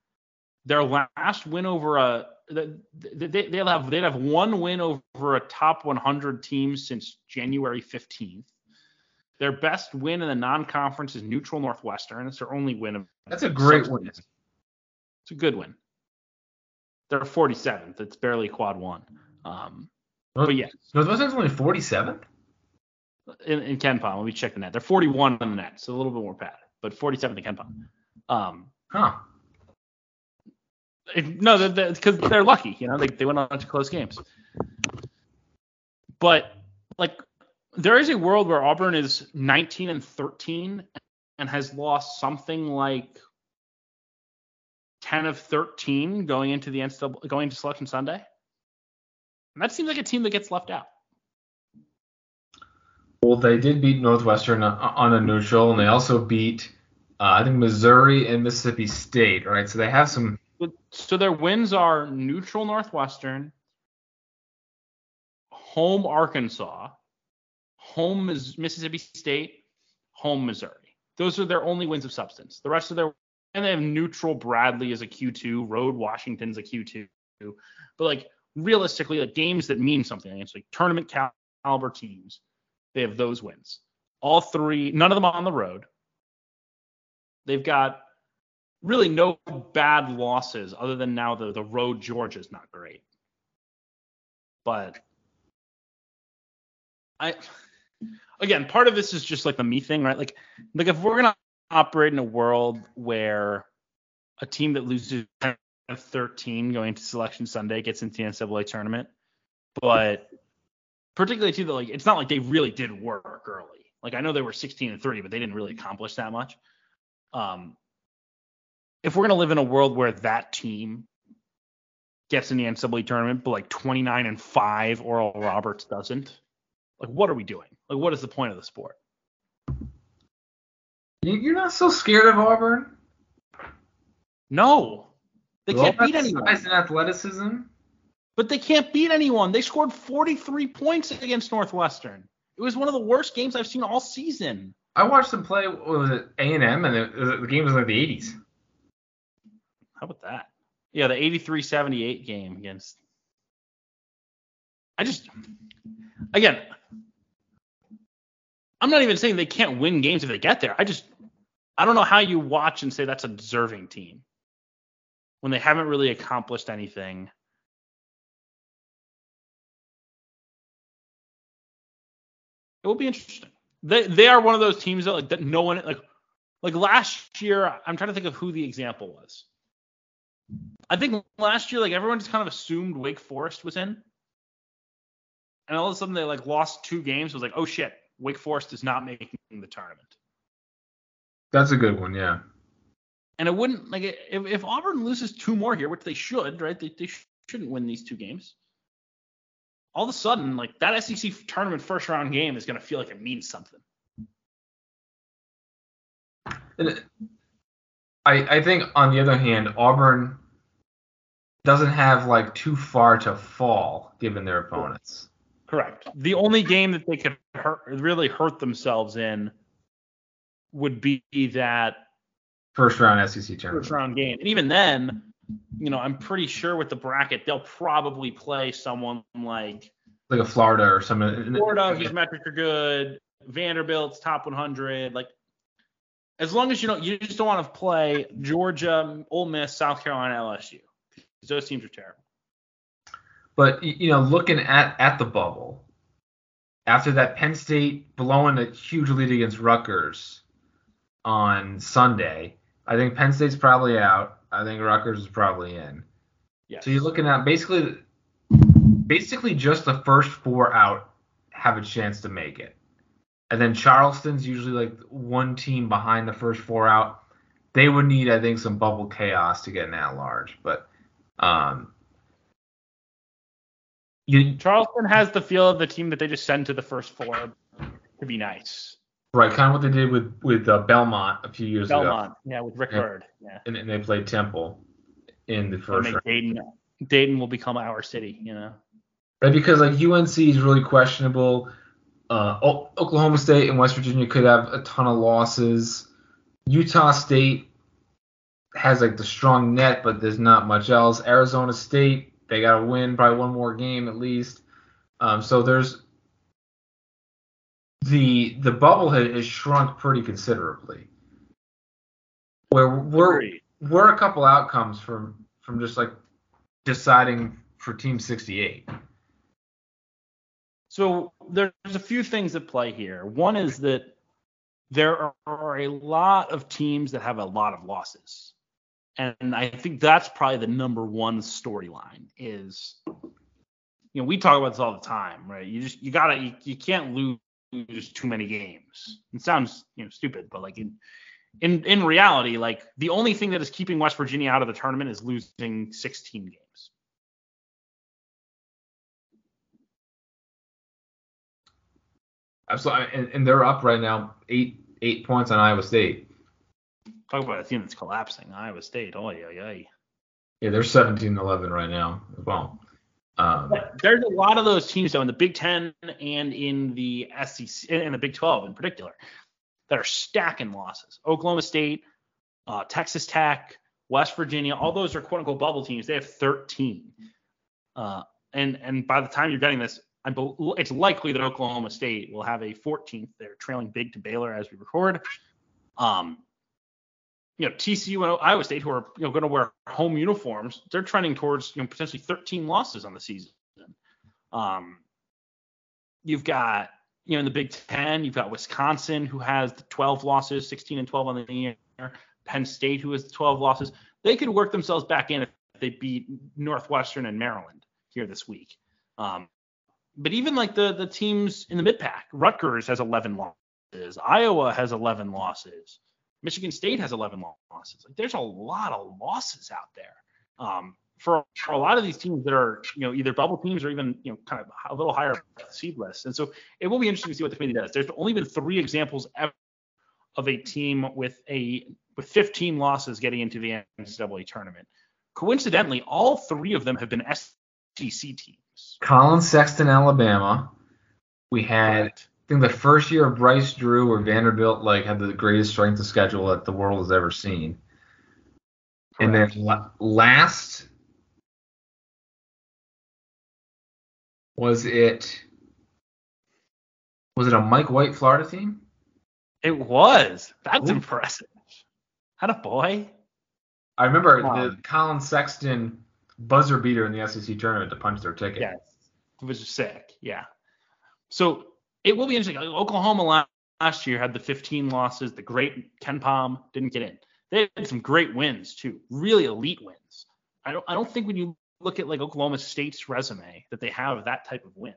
their last win over a they, they'll have they'd have one win over a top 100 team since January 15th. Their best win in the non-conference is neutral Northwestern. It's their only win. Of That's a great win. It's a good win. They're 47th. It's barely quad one. Um, but yeah, Northwestern's only 47th. In, in KenPom, let me check the net. They're 41 on the net, so a little bit more padded, but 47 in KenPom. Um, Huh. It- no, because they're, they're lucky, you know, they, they went on to close games. But like, there is a world where Auburn is 19 and 13 and has lost something like 10 of 13 going into the NCAA, going into Selection Sunday. And that seems like a team that gets left out. Well, they did beat Northwestern on a neutral, and they also beat, uh, I think, Missouri and Mississippi State, right? So they have some. So their wins are neutral Northwestern, home Arkansas, home Mississippi State, home Missouri. Those are their only wins of substance. The rest of their and they have neutral Bradley as a Q2, road Washington's a Q2. But like realistically, like games that mean something against like tournament caliber teams, they have those wins. All three, none of them on the road. They've got really no bad losses other than now the the road Georgia's not great. But I again, part of this is just like the me thing, right? Like like if we're gonna operate in a world where a team that loses 13 going to selection Sunday gets into the NCAA tournament, but particularly too that like it's not like they really did work early. Like I know they were 16 and 30, but they didn't really accomplish that much. Um, if we're gonna live in a world where that team gets in the NCAA tournament, but like 29 and five, Oral Roberts doesn't, like what are we doing? Like what is the point of the sport? You're not so scared of Auburn? No. They can't beat anyone. Size and athleticism. But they can't beat anyone. They scored 43 points against Northwestern. It was one of the worst games I've seen all season. I watched them play. Was it? A and M, and the game was like the 80s. How about that? Yeah, the 83-78 game against. I just, again, I'm not even saying they can't win games if they get there. I just, I don't know how you watch and say that's a deserving team when they haven't really accomplished anything. It will be interesting. They they are one of those teams that like that no one like like last year. I'm trying to think of who the example was. I think last year like everyone just kind of assumed Wake Forest was in, and all of a sudden they like lost two games. It was like oh shit, Wake Forest is not making the tournament. That's a good one, yeah. And it wouldn't like if, if Auburn loses two more here, which they should, right? They, they shouldn't win these two games. All of a sudden, like that SEC tournament first round game is going to feel like it means something. And I I think on the other hand, Auburn doesn't have like too far to fall given their opponents. Correct. The only game that they could hurt, really hurt themselves in would be that first round SEC tournament. First round game. And even then, you know, I'm pretty sure with the bracket they'll probably play someone like like a Florida or something. Florida, whose metrics are good. Vanderbilt's top 100. Like, as long as you don't, you just don't want to play Georgia, Ole Miss, South Carolina, LSU. Those teams are terrible. But you know, looking at at the bubble, after that Penn State blowing a huge lead against Rutgers on Sunday, I think Penn State's probably out. I think Rutgers is probably in. Yes. So you're looking at basically basically just the first four out have a chance to make it. And then Charleston's usually like one team behind the first four out. They would need, I think, some bubble chaos to get an at large. But um, you, Charleston has the feel of the team that they just send to the first four to be nice. Right, kind of what they did with with uh, Belmont a few years Belmont, ago. Belmont, yeah, with Rick Byrd, yeah. And, and, they played Temple in the first round. Dayton, Dayton will become our city, you know. Right, because like UNC is really questionable. Uh, Oklahoma State and West Virginia could have a ton of losses. Utah State has like the strong net, but there's not much else. Arizona State they got to win probably one more game at least. Um, so there's the the bubble has shrunk pretty considerably. Where we're Agreed. we're a couple outcomes from from just like deciding for Team 68. So there's a few things at play here. One is that there are a lot of teams that have a lot of losses. And I think that's probably the number one storyline is, you know, we talk about this all the time, right? You just, you gotta, you, you can't lose too many games. It sounds, you know, stupid, but like in, in in reality, like the only thing that is keeping West Virginia out of the tournament is losing 16 games. Absolutely, and, and they're up right now, eight eight points on Iowa State. Talk about a team that's collapsing. Iowa State. Oh yeah, yeah. Yeah, they're 17-11 right now as well. Um, There's a lot of those teams though in the Big Ten and in the SEC and the Big 12 in particular that are stacking losses. Oklahoma State, uh, Texas Tech, West Virginia, all those are quote unquote bubble teams. They have 13. Uh, and and by the time you're getting this, be, it's likely that Oklahoma State will have a 14th. They're trailing big to Baylor as we record. Um, you know, TCU and Iowa State, who are you know going to wear home uniforms, they're trending towards you know potentially 13 losses on the season. Um, you've got you know in the Big Ten, you've got Wisconsin who has the 12 losses, 16 and 12 on the year. Penn State who has the 12 losses. They could work themselves back in if they beat Northwestern and Maryland here this week. Um, but even like the the teams in the mid pack, Rutgers has 11 losses, Iowa has 11 losses. Michigan State has 11 losses. Like there's a lot of losses out there. Um, for, for a lot of these teams that are, you know, either bubble teams or even, you know, kind of a little higher seed list. And so it will be interesting to see what the committee does. There's only been three examples ever of a team with a with 15 losses getting into the NCAA tournament. Coincidentally, all three of them have been SEC teams. Collin Sexton, Alabama. We had think the first year of Bryce Drew where Vanderbilt like had the greatest strength of schedule that the world has ever seen. Correct. And then la- last was it was it a Mike White Florida team? It was. That's Ooh. impressive. Had a boy. I remember the Collin Sexton buzzer beater in the SEC tournament to punch their ticket. Yes, it was sick. Yeah. So it will be interesting. Oklahoma last year had the 15 losses. The great KenPom didn't get in. They had some great wins too, really elite wins. I don't I don't think when you look at like Oklahoma State's resume that they have that type of win.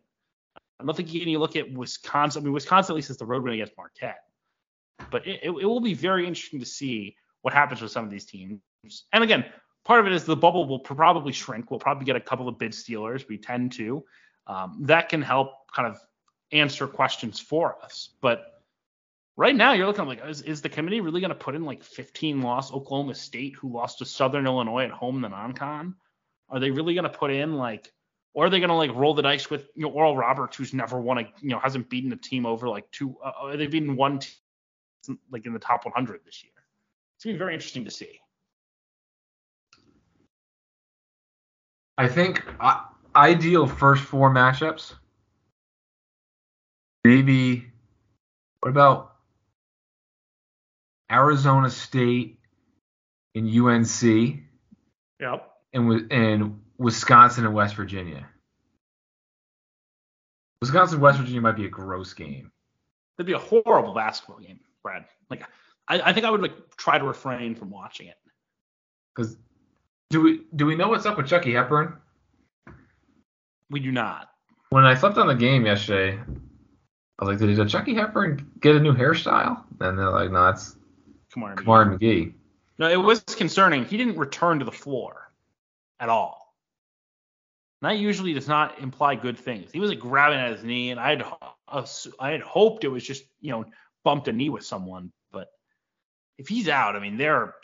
I don't think you, you look at Wisconsin. I mean, Wisconsin at least is the road win against Marquette. But it, it, it will be very interesting to see what happens with some of these teams. And again, part of it is the bubble will probably shrink. We'll probably get a couple of bid stealers. We tend to. Um, that can help kind of answer questions for us. But right now, you're looking like, is, is the committee really going to put in like 15 loss Oklahoma State, who lost to Southern Illinois at home in the non-con? Are they really going to put in like, or are they going to like roll the dice with you know Oral Roberts, who's never won a, you know, hasn't beaten a team over like two, uh, uh they've beaten one team like in the top 100 this year. It's gonna be very interesting to see. I think uh, ideal first four matchups maybe what about Arizona State and UNC? Yep. And and Wisconsin and West Virginia. Wisconsin West Virginia might be a gross game. That'd be a horrible basketball game, Brad. Like I, I think I would like try to refrain from watching it. Because do we do we know what's up with Chucky Hepburn? We do not. When I slept on the game yesterday, I was like, did Chucky Hepburn get a new hairstyle? And they're like, no, it's Kamari, Kamari McGee. No, it was concerning. He didn't return to the floor at all. And that usually does not imply good things. He was like grabbing at his knee, and I had I had hoped it was just you know bumped a knee with someone. But if he's out, I mean they're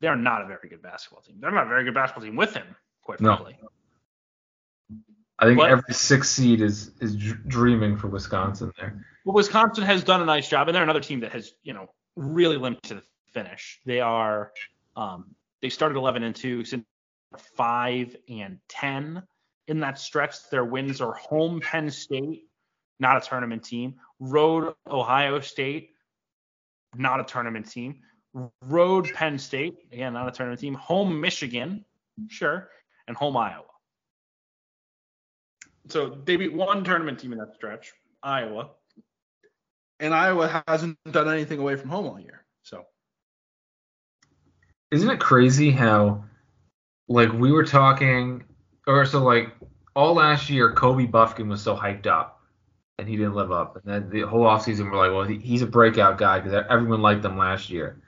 they're not a very good basketball team. They're not a very good basketball team with him, quite frankly. No. I think but, every six seed is is dreaming for Wisconsin there. Well, Wisconsin has done a nice job, and they're another team that has you know really limped to the finish. They are um, they started 11 and two, since five and 10 in that stretch. Their wins are home Penn State, not a tournament team. Road Ohio State, not a tournament team. Road Penn State, again not a tournament team. Home Michigan, sure, and home Iowa. So they beat one tournament team in that stretch, Iowa. And Iowa hasn't done anything away from home all year. So isn't it crazy how like we were talking or so like all last year Kobe Bufkin was so hyped up. and he didn't live up. And then the whole offseason, we're like, well, he, he's a breakout guy because everyone liked him last year.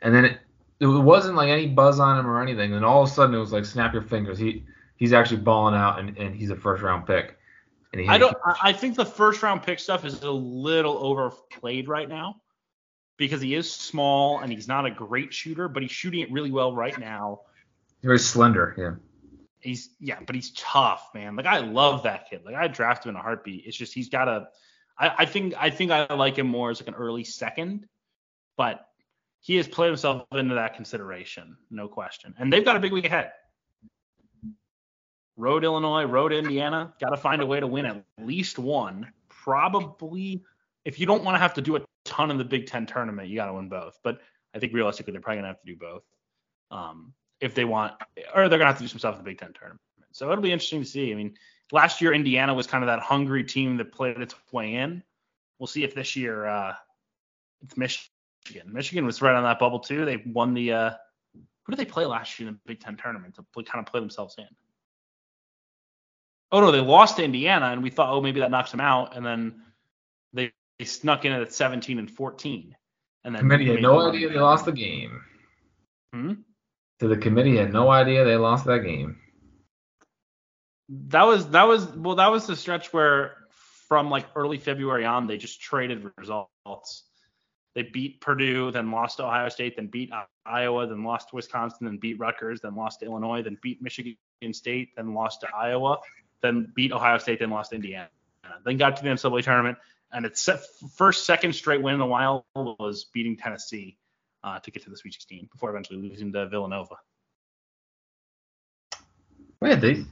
And then it, it wasn't like any buzz on him or anything. And all of a sudden, it was like, snap your fingers. He he's actually balling out, and, and he's a first round pick. And he, I don't. I think the first round pick stuff is a little overplayed right now because he is small and he's not a great shooter, but he's shooting it really well right now. very slender, yeah. He's yeah, but he's tough, man. Like I love that kid. Like I draft him in a heartbeat. It's just he's got a. I, I think I think I like him more as like an early second, but he has played himself into that consideration, no question. And they've got a big week ahead. Road Illinois, road Indiana. Got to find a way to win at least one. Probably, if you don't want to have to do a ton in the Big Ten tournament, you got to win both. But I think realistically, they're probably gonna have to do both. Um, if they want, or they're gonna have to do some stuff in the Big Ten tournament. So it'll be interesting to see. I mean, last year Indiana was kind of that hungry team that played its way in. We'll see if this year uh, it's Michigan. Michigan was right on that bubble too. They won the. Uh, who did they play last year in the Big Ten tournament to play, kind of play themselves in? Oh no, they lost to Indiana, and we thought, oh, maybe that knocks them out, and then they, they snuck in at 17 and 14. And then committee had no idea they lost the game. Hmm? So the committee had no idea they lost that game. That was that was well that was the stretch where from like early February on they just traded results. They beat Purdue, then lost to Ohio State, then beat Iowa, then lost to Wisconsin, then beat Rutgers, then lost to Illinois, then beat Michigan State, then lost to Iowa, then beat Ohio State, then lost to Indiana. Then got to the NCAA tournament, and its first second straight win in a while was beating Tennessee uh, to get to the Sweet 16 before eventually losing to Villanova. Wait, they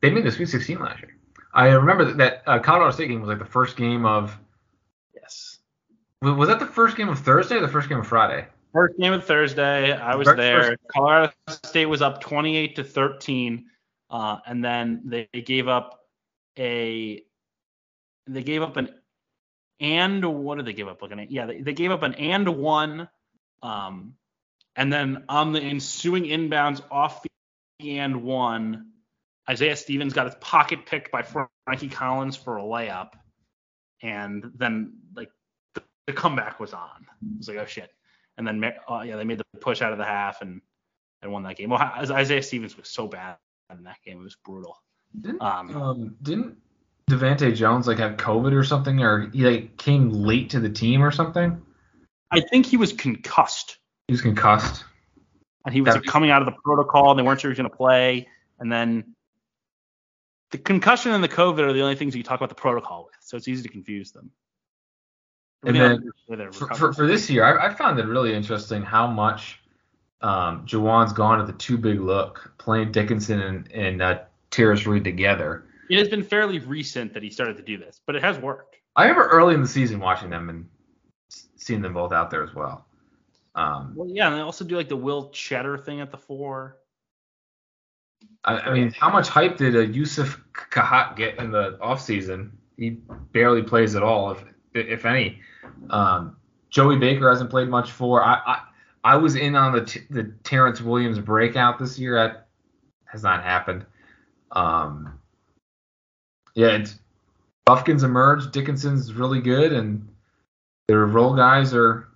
they made the Sweet 16 last year. I remember that, that uh, Colorado State game was like the first game of. Yes. Was was that the first game of Thursday or the first game of Friday? First game of Thursday, I was First- there. first- Colorado State was up 28 to 13, uh, and then they gave up a they gave up an and what did they give up? Like an yeah, they, they gave up an and one, um, and then on the ensuing inbounds off the and one, Isaiah Stevens got his pocket picked by Frankie Collins for a layup, and then like the, the comeback was on. It was like oh shit and then uh, yeah, they made the push out of the half and and won that game. Well, Isaiah Stevens was so bad in that game; it was brutal. Didn't Um, um didn't Devante Jones like have COVID or something, or he like came late to the team or something? I think he was concussed, He was concussed. and he was like, coming out of the protocol, and they weren't sure he was going to play. And then the concussion and the COVID are the only things you talk about the protocol with, so it's easy to confuse them. And then not sure they're For, for, for this year, I, I found it really interesting how much um, Juwan's gone to the two big look, playing Dickinson and, and uh, Tarris Reed together. it has been fairly recent that he started to do this, but it has worked. I remember early in the season watching them and seeing them both out there as well. Um, Well, yeah, and they also do like the Will Tschetter thing at the four. I, I mean, how much hype did uh, Youssef Khayat get in the offseason? He barely plays at all, if if any. Um, Joey Baker hasn't played much for. I I, I was in on the t- the Terrance Williams breakout this year. That has not happened. Um, yeah, it's Bufkin's emerged. Dickinson's really good, and their role guys are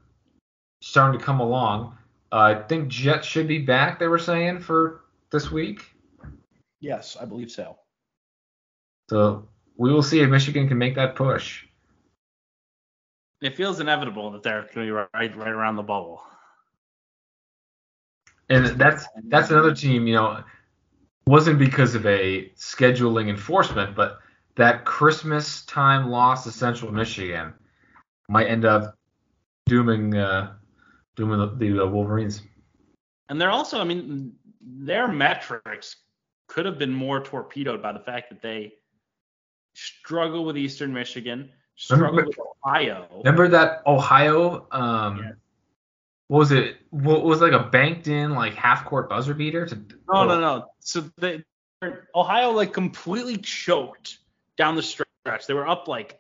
starting to come along. Uh, I think Jett should be back. They were saying for this week. Yes, I believe so. So we will see if Michigan can make that push. It feels inevitable that they're going to be right, right around the bubble. And that's that's another team, you know, wasn't because of a scheduling enforcement, but that Christmas time loss to Central Michigan might end up dooming uh, dooming the, the uh, Wolverines. And they're also, I mean, their metrics could have been more torpedoed by the fact that they struggle with Eastern Michigan, struggle Remember- with Ohio. Remember that Ohio? Um. Was it? What was like a banked in like half court buzzer beater? To, No, no, oh. no. So they Ohio like completely choked down the stretch. They were up like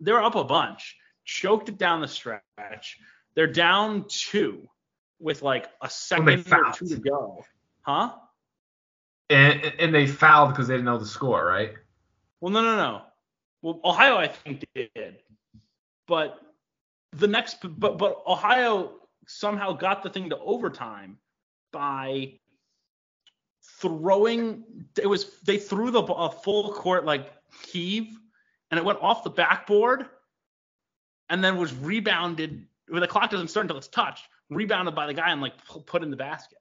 they were up a bunch, choked it down the stretch. They're down two with like a second or two to go. Huh? And, and they fouled because they didn't know the score, right? Well, no, no, no. Well, Ohio, I think did, but the next, but but Ohio somehow got the thing to overtime by throwing. It was they threw the a full court like heave, and it went off the backboard, and then was rebounded. Well, the clock doesn't start until it's touched. Rebounded by the guy and like put in the basket.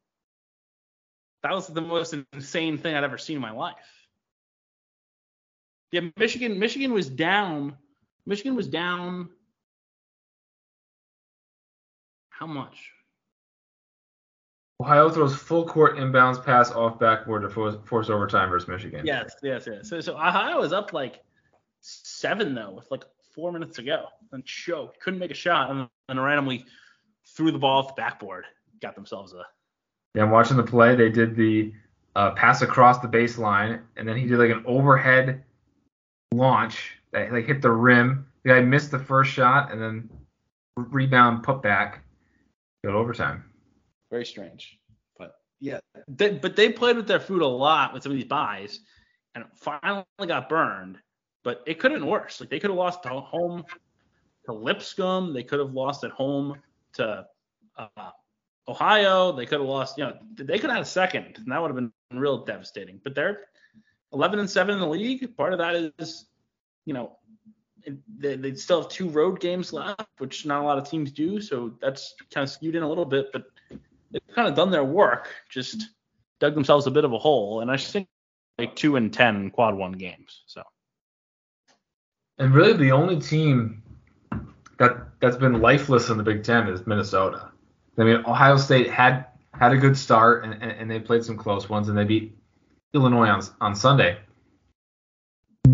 That was the most insane thing I'd ever seen in my life. Yeah, Michigan. Michigan was down. Michigan was down. How much? Ohio throws full court inbounds pass off backboard to force, force overtime versus Michigan. Yes, yes, yes. So, so Ohio was up like seven though, with like four minutes to go, and choked, couldn't make a shot, and then randomly threw the ball off the backboard, got themselves a. Yeah, I'm watching the play. They did the uh, pass across the baseline, and then he did like an overhead launch that like hit the rim. The guy missed the first shot, and then rebound put back, go overtime. Very strange. But yeah, they, but they played with their food a lot with some of these buys, and finally got burned. But it could have been worse. Like they could have lost at home to Lipscomb. They could have lost at home to uh, Ohio. They could have lost. You know, they could have had a second, and that would have been real devastating. But they're 11 and seven in the league. Part of that is, you know, they, they still have two road games left, which not a lot of teams do. So that's kind of skewed in a little bit. But they've kind of done their work, just dug themselves a bit of a hole, and I think like two and ten quad one games. So. And really, the only team that that's been lifeless in the Big Ten is Minnesota. I mean, Ohio State had had a good start, and, and, and they played some close ones, and they beat Illinois on on Sunday.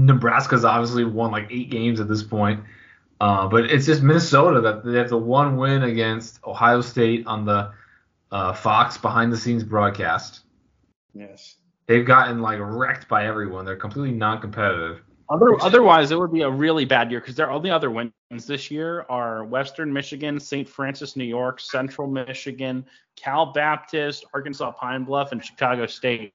Nebraska's obviously won like eight games at this point. Uh, but it's just Minnesota that they have the one win against Ohio State on the uh, Fox behind the scenes broadcast. Yes. They've gotten like wrecked by everyone. They're completely non-competitive. Other, otherwise, it would be a really bad year because their only other wins this year are Western Michigan, St. Francis, New York, Central Michigan, Cal Baptist, Arkansas Pine Bluff, and Chicago State.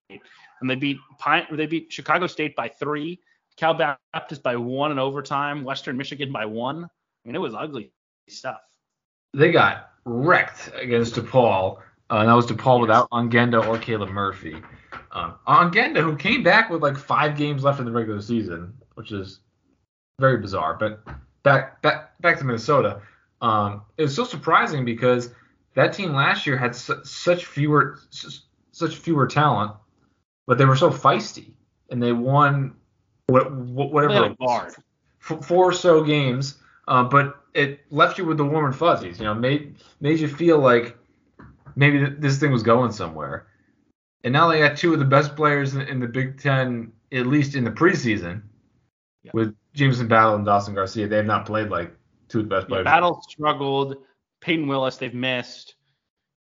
And they beat Pine, they beat Chicago State by three, Cal Baptist by one in overtime, Western Michigan by one. I mean, it was ugly stuff. They got wrecked against DePaul. Uh, and that was DePaul without Ongenda or Caleb Murphy. Um, Ongenda, who came back with like five games left in the regular season, which is very bizarre. But back back back to Minnesota, um, it was so surprising because that team last year had su- such fewer su- such fewer talent, but they were so feisty, and they won what, whatever four or so games. Uh, but it left you with the warm and fuzzies. You know, made made you feel like maybe th- this thing was going somewhere. And now they got two of the best players in, in the Big Ten, at least in the preseason, yeah. with Jamison Battle and Dawson Garcia. They have not played like two of the best players. Yeah, Battle struggled. Payton Willis they've missed,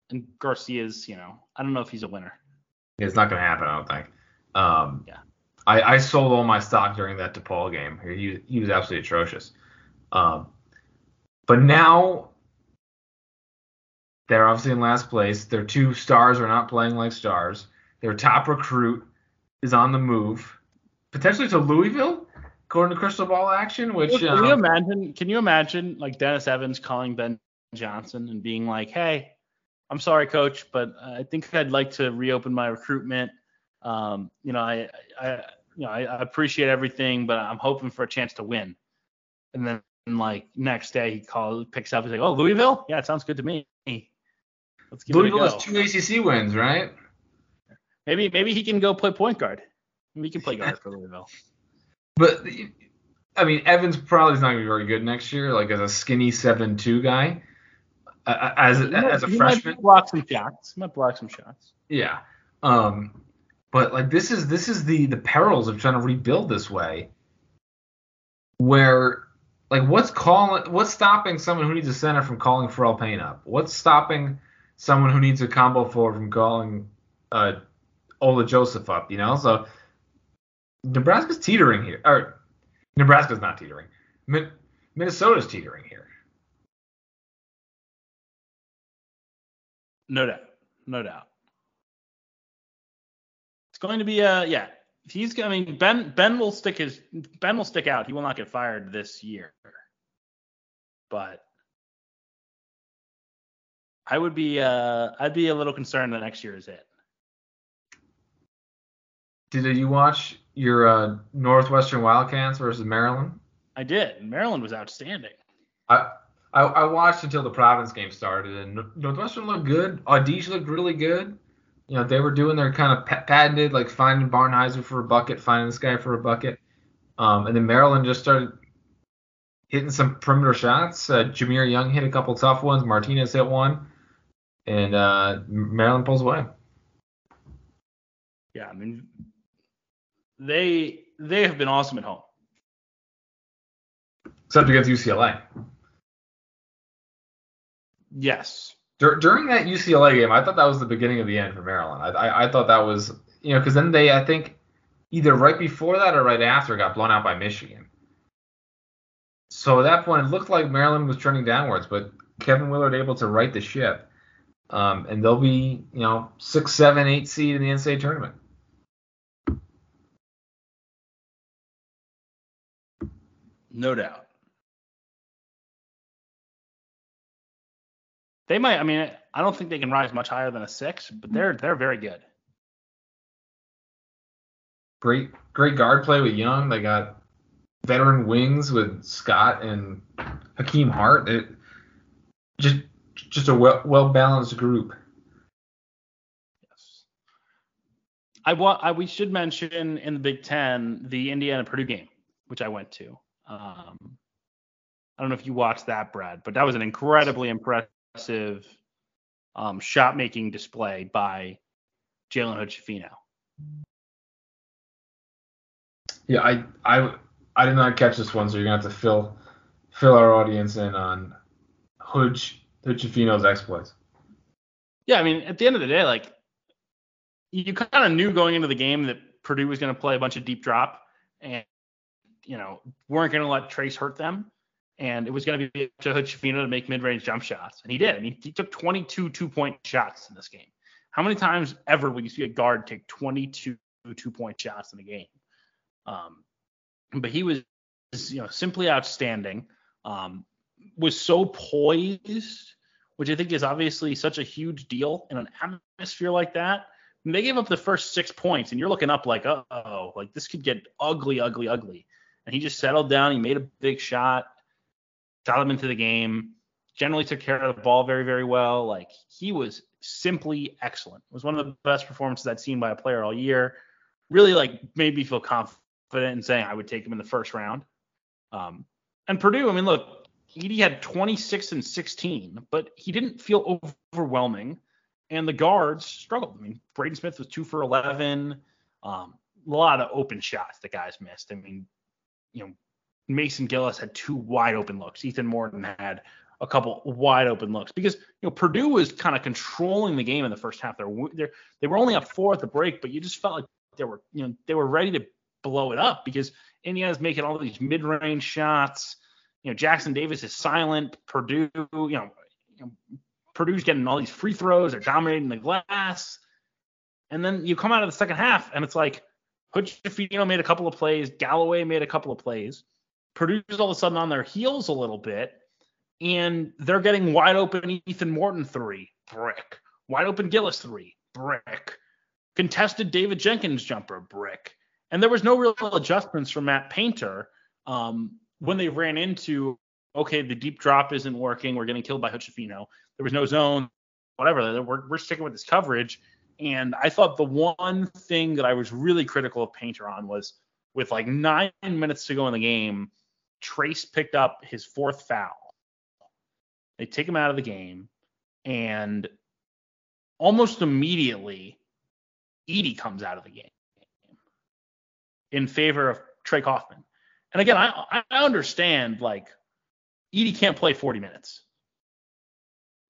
and Garcia's you know I don't know if he's a winner. It's not going to happen. I don't think. Um, yeah. I, I sold all my stock during that DePaul game. He he was absolutely atrocious. Um, but now they're obviously in last place. Their two stars are not playing like stars. Their top recruit is on the move, potentially to Louisville, according to Crystal Ball Action. Which can um, you imagine? Can you imagine like Dennis Evans calling Ben Johnson and being like, "Hey, I'm sorry, coach, but I think I'd like to reopen my recruitment. Um, you know, I, I, you know, I, I appreciate everything, but I'm hoping for a chance to win." And then and like next day he calls, picks up, he's like, "Oh, Louisville? Yeah, it sounds good to me." Let's give Louisville has two ACC wins, right? Maybe maybe he can go play point guard. Maybe he can play guard for Louisville. But I mean, Evans probably is not gonna be very good next year, like as a skinny seven two guy. Uh, as a, might, as a freshman, might block some shots. He might block some shots. Yeah. Um, but like this is this is the the perils of trying to rebuild this way, where like what's calling what's stopping someone who needs a center from calling Pharrel Payne up? What's stopping someone who needs a combo forward from calling uh, Ola Joseph up? You know, so Nebraska's teetering here. Or Nebraska's not teetering. Min- Minnesota's teetering here. No doubt. No doubt. Going to be a yeah. he's. I mean, Ben Ben will stick his Ben will stick out. He will not get fired this year. But I would be uh I'd be a little concerned that next year is it. Did you watch your uh, Northwestern Wildcats versus Maryland? I did. Maryland was outstanding. I, I I watched until the Providence game started, and Northwestern looked good. Audige looked really good. You know, they were doing their kind of patented, like finding Barnhizer for a bucket, finding this guy for a bucket. Um, and then Maryland just started hitting some perimeter shots. Uh, Jahmir Young hit a couple tough ones. Martinez hit one, and uh, Maryland pulls away. Yeah, I mean, they they have been awesome at home. Except against UCLA. Yes. Dur- during that UCLA game, I thought that was the beginning of the end for Maryland. I, I, I thought that was, you know, because then they, I think, either right before that or right after, got blown out by Michigan. So at that point, it looked like Maryland was turning downwards, but Kevin Willard able to right the ship, um, and they'll be, you know, six, seven, eight seed in the NCAA tournament. No doubt. They might. I mean, I don't think they can rise much higher than a six, but they're they're very good. Great, great guard play with Young. They got veteran wings with Scott and Hakim Hart. It just just a well well balanced group. Yes. I want. I, we should mention in the Big Ten the Indiana Purdue game, which I went to. Um, I don't know if you watched that, Brad, but that was an incredibly impressive impressive um, shot making display by Jalen Hood Yeah, I I I did not catch this one, so you're gonna have to fill fill our audience in on Hood Hood exploits. Yeah, I mean, at the end of the day, like you kind of knew going into the game that Purdue was going to play a bunch of deep drop, and you know weren't going to let Trayce hurt them and it was going to be to Hood to make mid-range jump shots, and he did. I mean, he took 22 two-point shots in this game. How many times ever will you see a guard take 22 two-point shots in a game? Um, but he was, you know, simply outstanding. Um, was so poised, which I think is obviously such a huge deal in an atmosphere like that. And they gave up the first six points, and you're looking up like, oh, like this could get ugly, ugly, ugly. And he just settled down. He made a big shot got him into the game, generally took care of the ball very, very well. Like he was simply excellent. It was one of the best performances I'd seen by a player all year. Really like made me feel confident in saying I would take him in the first round. Um, and Purdue, I mean, look, Edey had 26 and 16, but he didn't feel overwhelming. And the guards struggled. I mean, Braden Smith was two for 11. Um, a lot of open shots the guys missed. I mean, you know, Mason Gillis had two wide open looks. Ethan Morton had a couple wide open looks because you know Purdue was kind of controlling the game in the first half. They were they were only up four at the break, but you just felt like they were you know they were ready to blow it up because Indiana's making all these mid-range shots. You know Jackson Davis is silent. Purdue you know, you know Purdue's getting all these free throws. They're dominating the glass. And then you come out of the second half and it's like Hood made a couple of plays. Galloway made a couple of plays. Purdue's all of a sudden on their heels a little bit, and they're getting wide open Ethan Morton three, brick. Wide open Gillis three, brick. Contested David Jenkins jumper, brick. And there was no real adjustments from Matt Painter um, when they ran into, okay, the deep drop isn't working. We're getting killed by Hood Schifino. There was no zone, whatever. We're, we're sticking with this coverage. And I thought the one thing that I was really critical of Painter on was with like nine minutes to go in the game – Trayce picked up his fourth foul. They take him out of the game, and almost immediately, Edey comes out of the game in favor of Trey Kaufman. And again, I, I understand like Edey can't play 40 minutes,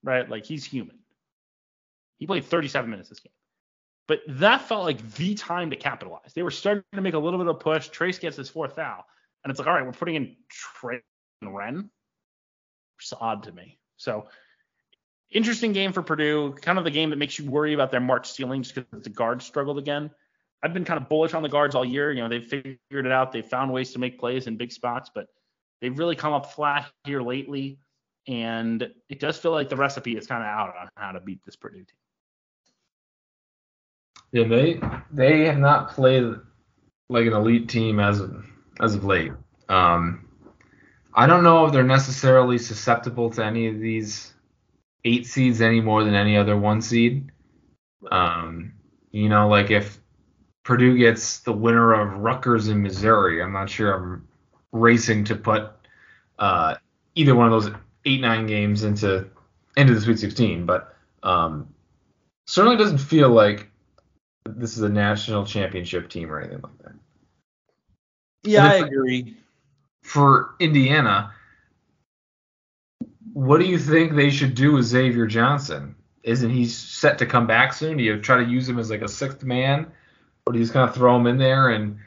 right? Like he's human. He played 37 minutes this game. But that felt like the time to capitalize. They were starting to make a little bit of push. Trayce gets his fourth foul. And it's like, all right, we're putting in Trey and Wren. It's odd to me. So interesting game for Purdue. Kind of the game that makes you worry about their March ceiling just because the guards struggled again. I've been kind of bullish on the guards all year. You know, they've figured it out. They've found ways to make plays in big spots, but they've really come up flat here lately. And it does feel like the recipe is kind of out on how to beat this Purdue team. Yeah, they they have not played like an elite team as of as of late. Um, I don't know if they're necessarily susceptible to any of these eight seeds any more than any other one seed. Um, you know, like if Purdue gets the winner of Rutgers in Missouri, I'm not sure I'm racing to put uh, either one of those eight nine games into into the Sweet 16, but um, certainly doesn't feel like this is a national championship team or anything like that. Yeah, I agree. For Indiana, what do you think they should do with Xavier Johnson? Isn't he set to come back soon? Do you try to use him as like a sixth man, or do you just kind of throw him in there and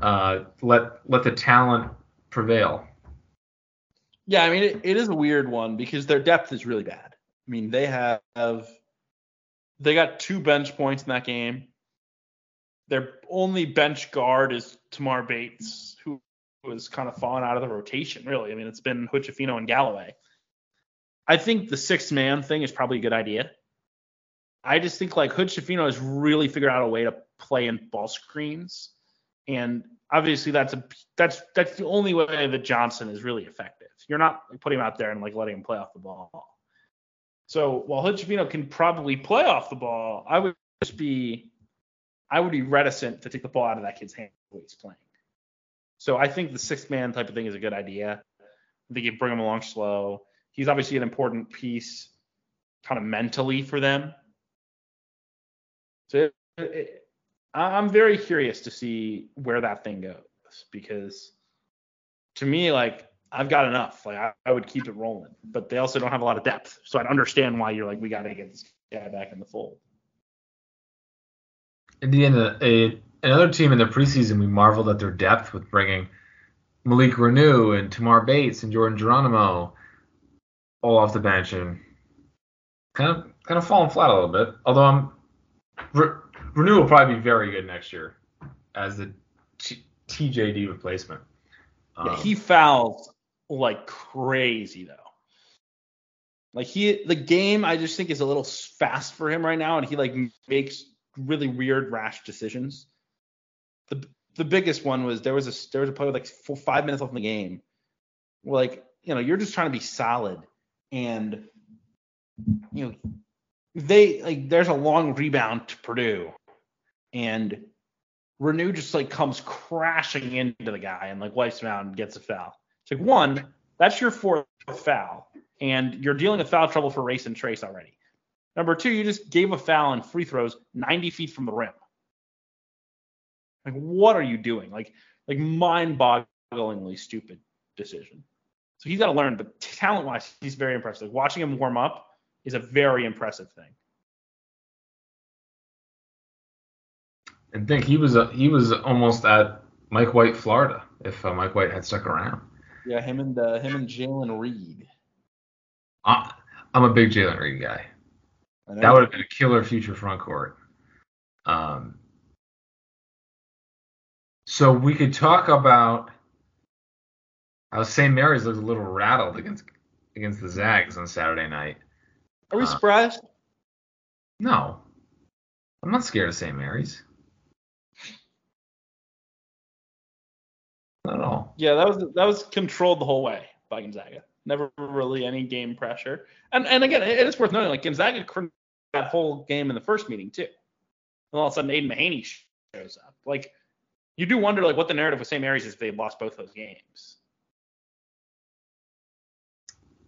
uh, let let the talent prevail? Yeah, I mean it, it is a weird one because their depth is really bad. I mean they have they got two bench points in that game. Their only bench guard is Tamar Bates, who was kind of fallen out of the rotation, really. I mean, it's been Hood-Schifino and Galloway. I think the six man thing is probably a good idea. I just think like Hood-Schifino has really figured out a way to play in ball screens, and obviously that's a that's that's the only way that Johnson is really effective. You're not putting him out there and like letting him play off the ball. So while Hood-Schifino can probably play off the ball, I would just be I would be reticent to take the ball out of that kid's hand when he's playing. So I think the sixth man type of thing is a good idea. I think you bring him along slow. He's obviously an important piece kind of mentally for them. So it, it, I'm very curious to see where that thing goes because to me, like I've got enough. Like I, I, would keep it rolling, but they also don't have a lot of depth. So I'd understand why you're like, we got to get this guy back in the fold. Indiana, a another team in the preseason, we marveled at their depth with bringing Malik Reneau and Tamar Bates and Jordan Geronimo all off the bench and kind of kind of falling flat a little bit. Although I'm Re, Reneau will probably be very good next year as the T, TJD replacement. Um, yeah, he fouls like crazy though. Like he, the game I just think is a little fast for him right now, and he like makes really weird, rash decisions. The the biggest one was there was a there was a play with like four, five minutes left in the game. Like you know you're just trying to be solid, and you know they like there's a long rebound to Purdue, and Reneau just like comes crashing into the guy and like wipes him out and gets a foul. It's like one, that's your fourth foul, and you're dealing with foul trouble for race and Trayce already. Number two, you just gave a foul in free throws 90 feet from the rim. Like, what are you doing? Like, like mind-bogglingly stupid decision. So he's got to learn. But talent-wise, he's very impressive. Like, watching him warm up is a very impressive thing. And think he was a, he was almost at Mike White, Florida, if uh, Mike White had stuck around. Yeah, him and uh, him and Jalen Reed. I'm a big Jalen Reed guy. That would have been a killer future front court. Um, so we could talk about how St. Mary's looked a little rattled against against the Zags on Saturday night. Are we uh, surprised? No, I'm not scared of St. Mary's. Not at all. Yeah, that was that was controlled the whole way by Gonzaga. Never really any game pressure. And and again, it is worth noting like Gonzaga that whole game in the first meeting too. And all of a sudden, Aidan Mahaney shows up. Like, you do wonder like what the narrative with St. Mary's is if they lost both those games.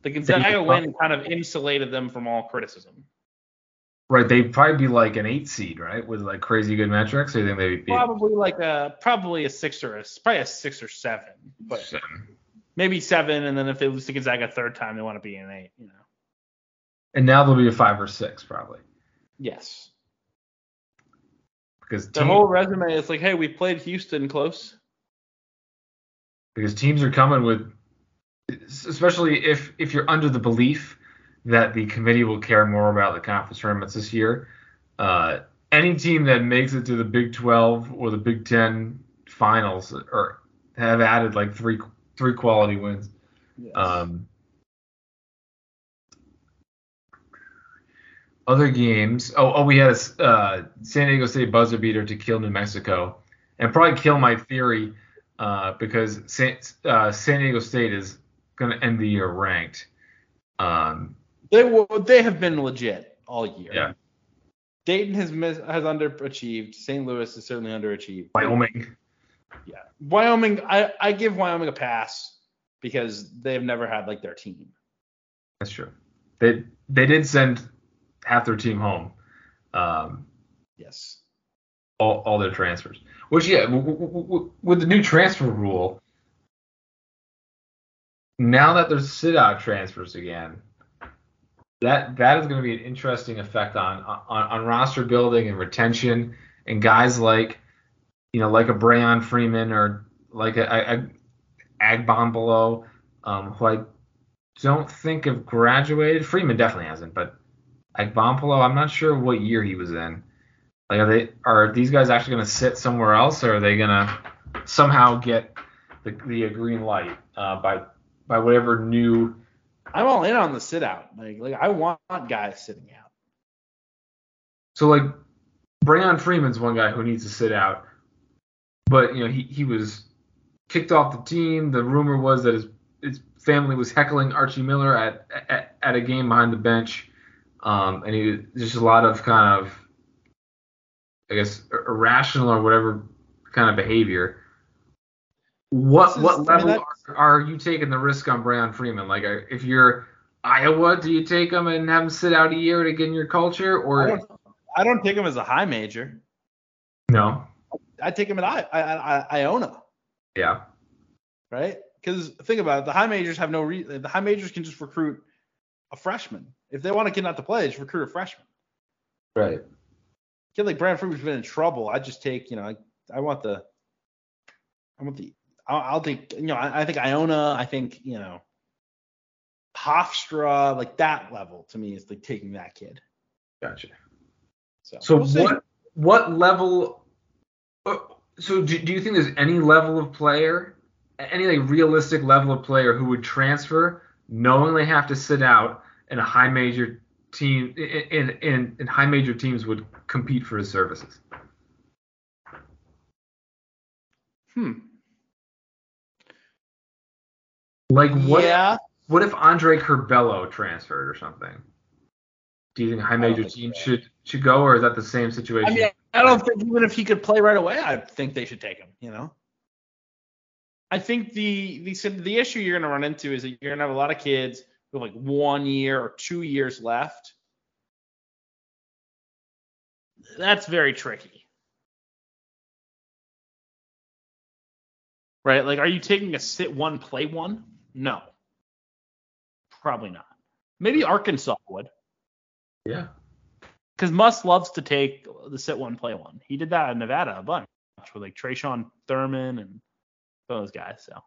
The Gonzaga win kind of insulated them from all criticism. Right, they'd probably be like an eight seed, right, with like crazy good metrics. Or you think they'd be probably like a probably a six or a probably a six or seven, but seven. maybe seven, and then if they lose to Gonzaga a third time, they want to be an eight, you know. And now they'll be a five or six probably. Yes. Because the whole resume is like, hey, we played Houston close. Because teams are coming with, especially if if you're under the belief that the committee will care more about the conference tournaments this year. Uh, any team that makes it to the Big 12 or the Big 10 finals or have added like three three quality wins. Yes. Um, other games. Oh, oh, we had a uh, San Diego State buzzer beater to kill New Mexico, and probably kill my theory uh, because San, uh, San Diego State is going to end the year ranked. Um, they will, they have been legit all year. Yeah. Dayton has mis- has underachieved. St. Louis is certainly underachieved. Wyoming. Yeah. Wyoming, I, I give Wyoming a pass because they've never had like their team. That's true. They they did send half their team home. Um, Yes. all, all their transfers. Which yeah, w- w- w- with the new transfer rule, now that there's sit out transfers again, that that is going to be an interesting effect on, on on roster building and retention and guys like you know like a Brayon Freeman or like a, a, a Agbombolo, um, who I don't think have graduated. Freeman definitely hasn't, but Agbombolo, I'm not sure what year he was in. Like, are they are these guys actually going to sit somewhere else, or are they going to somehow get the, the green light uh, by by whatever new? I'm all in on the sit out. Like like I want guys sitting out. So like, Brayon Freeman's one guy who needs to sit out, but you know he he was kicked off the team. The rumor was that his his family was heckling Archie Miller at at, at a game behind the bench, um, and he just a lot of kind of I guess irrational or whatever kind of behavior. What is- what I mean, level are, are you taking the risk on Brayon Freeman? Like, if you're Iowa, do you take him and have him sit out a year to get in your culture, I or don't, I don't take him as a high major. no? I take him at I, I, I, Iona, Yeah, right? Because think about it, the high majors have no re- the high majors can just recruit a freshman if they want to get out to play. Just recruit a freshman. right. kid like Brad Freeman's been in trouble. I just take, you know, I, I want the, I want the, I'll, I'll take, you know, I, I think Iona, I think, you know, Hofstra, like that level to me is like taking that kid. Gotcha. So, So we'll what what level? uh, So do, do you think there's any level of player, any like realistic level of player who would transfer knowing they have to sit out, and a high major team in in in high major teams would compete for his services? Hmm. Like what? Yeah. What if Andre Curbelo transferred or something? Do you think a high major think team so. should should go, or is that the same situation? I mean, I don't think even if he could play right away, I think they should take him. You know. I think the the the issue you're going to run into is that you're going to have a lot of kids with like one year or two years left. That's very tricky. Right? Like, are you taking a sit one, play one? No. Probably not. Maybe Arkansas would. yeah. Because Muss loves to take the sit one, play one. He did that in Nevada a bunch with like Tre'Shawn Thurman and those guys. So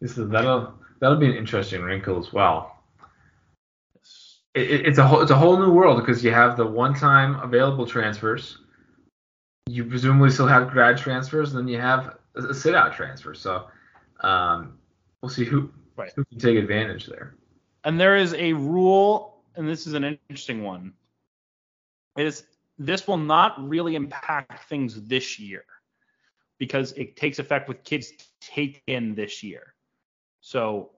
This is that'll that'll be an interesting wrinkle as well. It, it- it's a whole it's a whole new world because you have the one-time available transfers. You presumably still have grad transfers, and then you have a, a sit-out transfer. So um, we'll see who Right. who can take advantage there. and there is a rule, and this is an interesting one. It is this will not really impact things this year because it takes effect with kids taken this year. So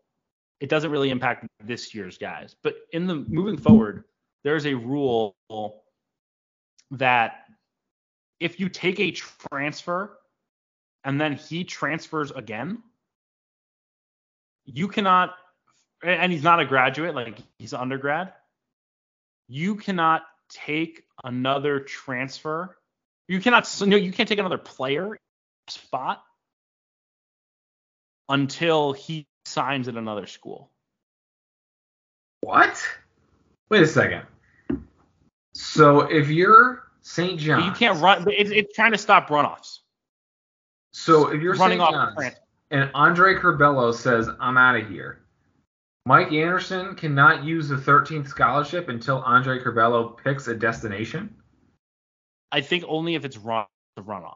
it doesn't really impact this year's guys. But in the moving forward, there's a rule that if you take a transfer and then he transfers again, you cannot and he's not a graduate, like he's an undergrad, you cannot take another transfer. You cannot no, you can't take another player spot until he signs at another school. What? Wait a second. So if you're St. But John's, you can't run. It's, it's trying to stop runoffs. So if you're running St. off John's transfer. and Andre Curbelo says, "I'm out of here," Mike Anderson cannot use the 13th scholarship until Andre Curbelo picks a destination. I think only if it's run the runoff.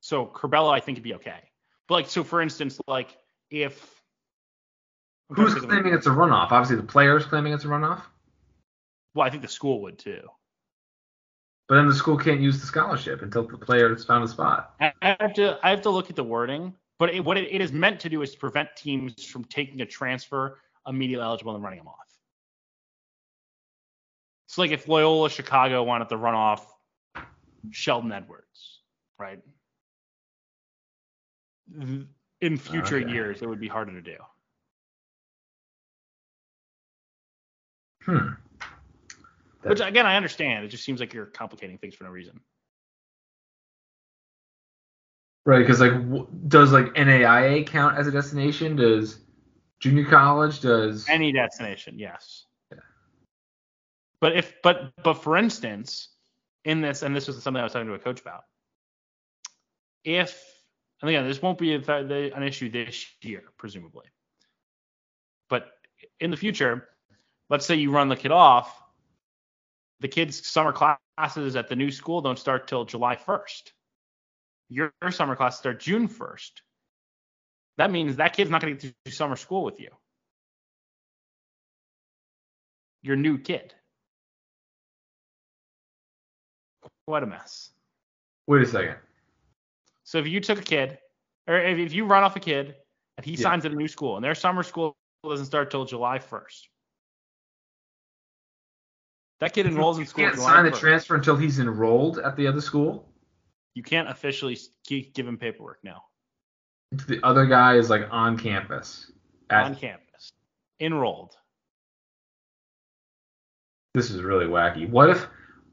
So Curbelo, I think, would be okay. But like, so for instance, like if Who's to think of- claiming it's a runoff? Obviously, the player's claiming it's a runoff, well, I think the school would too. but then the school can't use the scholarship until the player has found a spot. I have to I have to look at the wording, but it, what it, it is meant to do is to prevent teams from taking a transfer immediately eligible and running them off. So like if Loyola Chicago wanted to run off Sheldon Edwards, right? In future Okay. years, it would be harder to do. Hmm. Which again, I understand. It just seems like you're complicating things for no reason. Right, because like, w- does like NAIA count as a destination? Does junior college? Does Any destination, yes. Yeah. But if but but for instance, in this and this was something I was talking to a coach about. If and again, this won't be an issue this year, presumably. But in the future, let's say you run the kid off, the kid's summer classes at the new school don't start till July 1st. Your, summer classes start June 1st. That means that kid's not going to get to do summer school with you your new kid. What a mess. wait a second. So if you took a kid, or if, if you run off a kid and he Yeah. signs at a new school and their summer school doesn't start till July 1st, that kid enrolls in school. can't July sign the transfer until he's enrolled at the other school. You can't officially give him paperwork now The other guy is like on campus. At, on campus, enrolled. This is really wacky. What if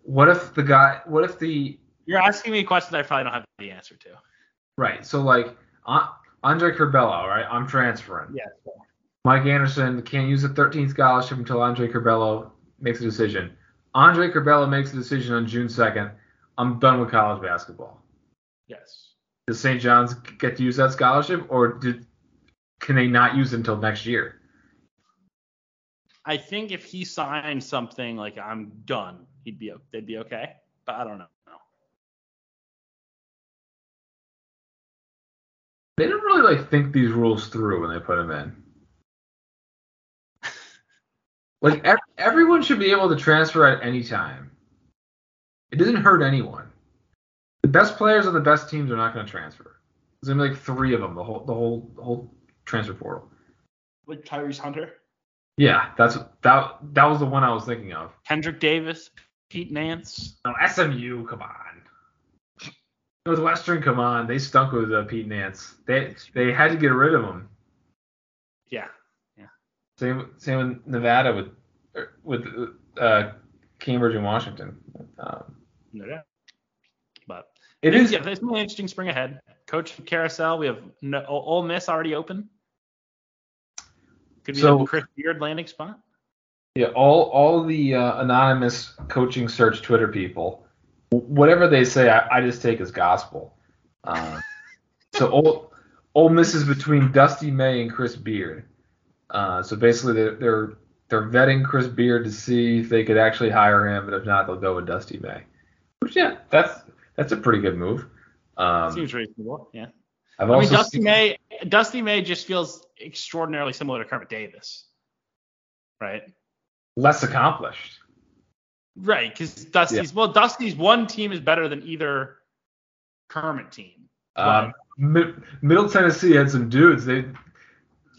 what if the guy what if the You're asking me questions I probably don't have the answer to. right, so like uh, Andre Curbelo, right? I'm transferring. Yes. Mike Anderson can't use the 13th scholarship until Andre Curbelo makes a decision. Andre Curbelo makes a decision on June 2nd. I'm done with college basketball. Yes. Does St. John's get to use that scholarship, or did, can they not use it until next year? I think if he signed something like I'm done, he'd be they'd be okay. But I don't know. They didn't really like think these rules through when they put them in. <laughs> Like ev- everyone should be able to transfer at any time. It doesn't hurt anyone. The best players on the best teams are not going to transfer. There's gonna be like three of them. The whole the whole the whole transfer portal. Like Tyrese Hunter, Yeah, that's that that was the one I was thinking of. Kendrick Davis, Pete Nance. No, SMU, come on. Northwestern, come on. They stunk with uh, Pete Nance. They they had to get rid of him. Yeah. Yeah. Same same with Nevada with er, with uh, Cambridge and Washington. Um, No doubt. But it is. Yeah, it's an interesting spring ahead. Coach Carousel, we have no, Ole Miss already open. Could be So- a Chris Beard landing spot. yeah. All all the uh, anonymous coaching search Twitter people, whatever they say, I, I just take as gospel. Um, <laughs> so Ole, Ole Miss is between Dusty May and Chris Beard. Uh, so basically, they're, they're they're vetting Chris Beard to see if they could actually hire him, but if not, they'll go with Dusty May. Which yeah, that's that's a pretty good move. Um, Seems reasonable. Yeah. I've I mean, Dusty seen- May. Dusty May just feels extraordinarily similar to Kermit Davis. Right. less accomplished. Right, because Dusty's well, Dusty's one team is better than either Kermit team. Um, Mid- Middle Tennessee had some dudes. They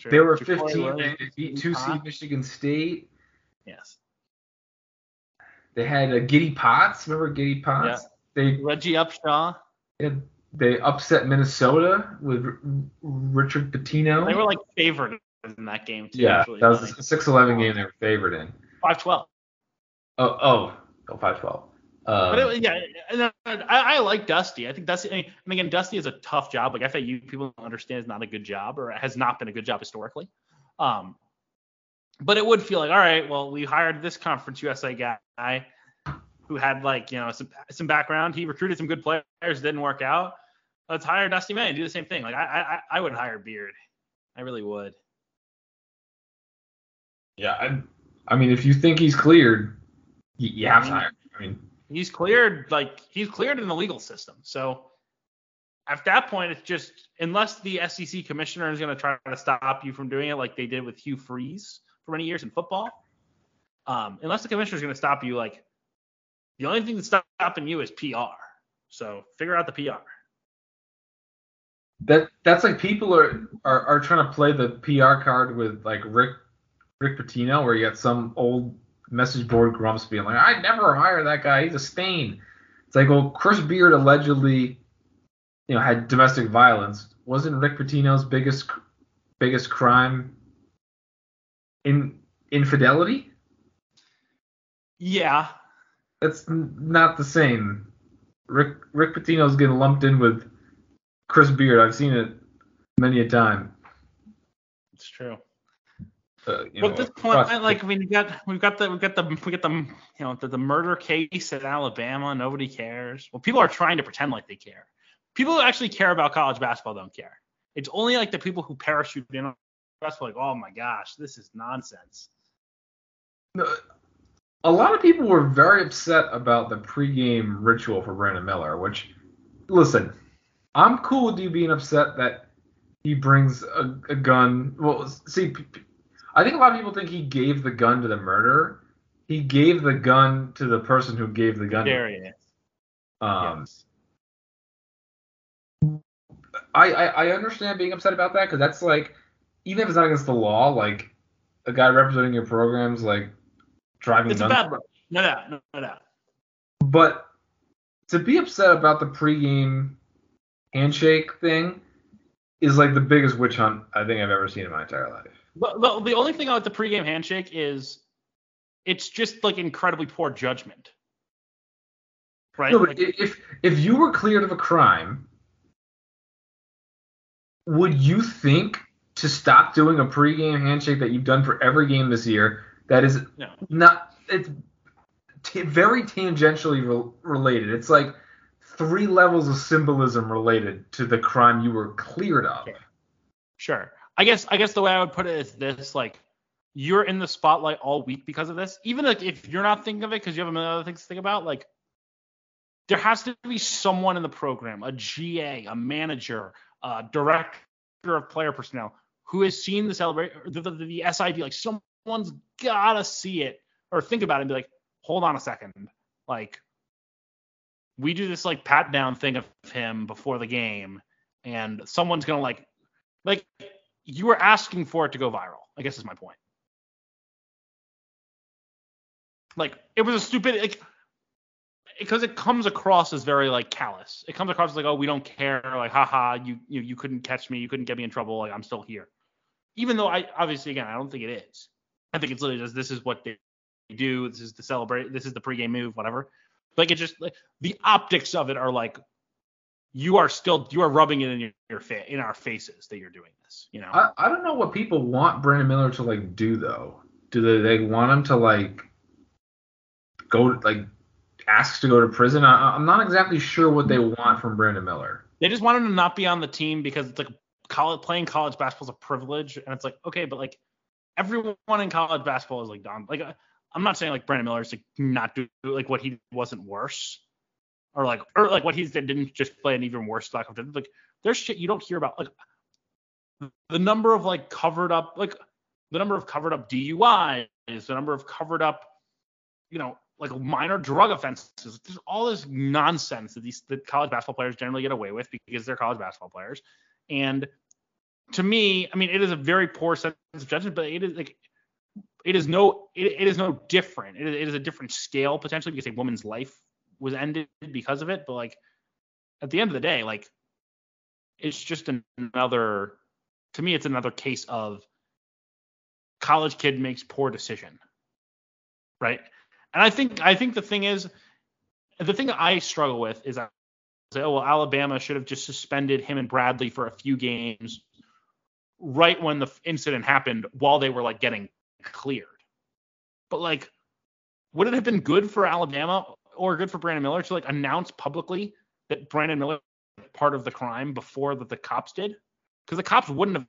Sure. they were Ja'Cory 15. They beat two Utah. seed Michigan State. Yes. They had a Giddy Potts. Remember Giddy Potts? They Reggie Upshaw. they they upset Minnesota with R- Richard Pitino. They were like favored in that game too. yeah, actually. that was a 6-11 game they were favored in. five twelve. Oh oh oh 5-12. But Um, it, yeah, and I, I like Dusty. I think Dusty. I mean, and again, Dusty is a tough job. Like FAU, people don't understand is not a good job or has not been a good job historically. Um, but it would feel like, all right, well, we hired this Conference USA guy who had like you know some some background. He recruited some good players, didn't work out. let's hire Dusty May and do the same thing. Like I I I would hire Beard. I really would. Yeah, I, I mean, if you think he's cleared, you, you have to hire. I mean, He's cleared like he's cleared in the legal system. So at that point, it's just unless the SEC commissioner is going to try to stop you from doing it, like they did with Hugh Freeze for many years in football. Um, unless the commissioner is going to stop you, like the only thing that's stopping you is PR. So figure out the PR. that that's like people are, are are trying to play the PR card with like Rick Rick Pitino, where you got some old message board grumps being like, "I'd never hire that guy. He's a stain." It's like, well, Chris Beard allegedly, you know, had domestic violence. Wasn't Rick Pitino's biggest biggest crime in infidelity? Yeah. That's not the same. Rick Rick Pitino's getting lumped in with Chris Beard. I've seen it many a time. It's true. Uh, you Well, know, at this point, I, like, I mean, we got, we've got the, we've got the, we got the, you know, the, the murder case at Alabama. Nobody cares. Well, people are trying to pretend like they care. People who actually care about college basketball don't care. It's only like the people who parachute in on basketball, like, oh my gosh, this is nonsense. No, a lot of people were very upset about the pregame ritual for Brandon Miller, which, listen, I'm cool with you being upset that he brings a, a gun. Well, see, p- p- I think a lot of people think he gave the gun to the murderer. He gave the gun to the person who gave the gun. to There it is. Um, yes. I, I I understand being upset about that because that's like, even if it's not against the law, like a guy representing your programs like driving It's a bad look. No, no, no, no, no. But to be upset about the pregame handshake thing is like the biggest witch hunt I think I've ever seen in my entire life. But the only thing about the pregame handshake is it's just like incredibly poor judgment. Right? No, Like, if if you were cleared of a crime, would you think to stop doing a pregame handshake that you've done for every game this year that is no. not it's t- very tangentially re- related. It's like three levels of symbolism related to the crime you were cleared of. Sure. Sure. I guess I guess the way I would put it is this: like you're in the spotlight all week because of this. Even like if you're not thinking of it because you have a million other things to think about, like there has to be someone in the program, a GA, a manager, a director of player personnel, who has seen the celebrate the, the, the SID. Like someone's gotta see it or think about it and be like, hold on a second, like we do this like pat down thing of him before the game, and someone's gonna like like you were asking for it to go viral. I guess is my point. Like it was a stupid like because it comes across as very like callous. It comes across as like oh we don't care like haha you you you couldn't catch me you couldn't get me in trouble like I'm still here. Even though I obviously again I don't think it is. I think it's literally just this is what they do. This is the celebrate. This is the pregame move. Whatever. Like it just like the optics of it are like you are still you are rubbing it in your, your fa- in our faces that you're doing this. You know. I, I don't know what people want Brandon Miller to like do though. Do they, they want him to like go like ask to go to prison? I, I'm not exactly sure what they want from Brandon Miller. They just want him to not be on the team because it's like college playing college basketball is a privilege, and it's like okay, but like everyone in college basketball is like Don. Like uh, I'm not saying like Brandon Miller is like not do like what he wasn't worse, or like or like what he did didn't just play an even worse lack of like there's shit you don't hear about like the number of like covered up like the number of covered up DUIs, the number of covered up you know like minor drug offenses. There's all this nonsense that these that college basketball players generally get away with because they're college basketball players. And to me, I mean, it is a very poor sense of judgment, but it is like it is no it, it is no different. It is, it is a different scale potentially because a woman's life was ended because of it. But like at the end of the day, like it's just another to me, it's another case of college kid makes poor decision, right? And I think I think the thing is, the thing I struggle with is that say, oh well, Alabama should have just suspended him and Bradley for a few games right when the incident happened while they were like getting cleared. But like, would it have been good for Alabama or good for Brandon Miller to like announce publicly that Brandon Miller part of the crime before that the cops did, because the cops wouldn't have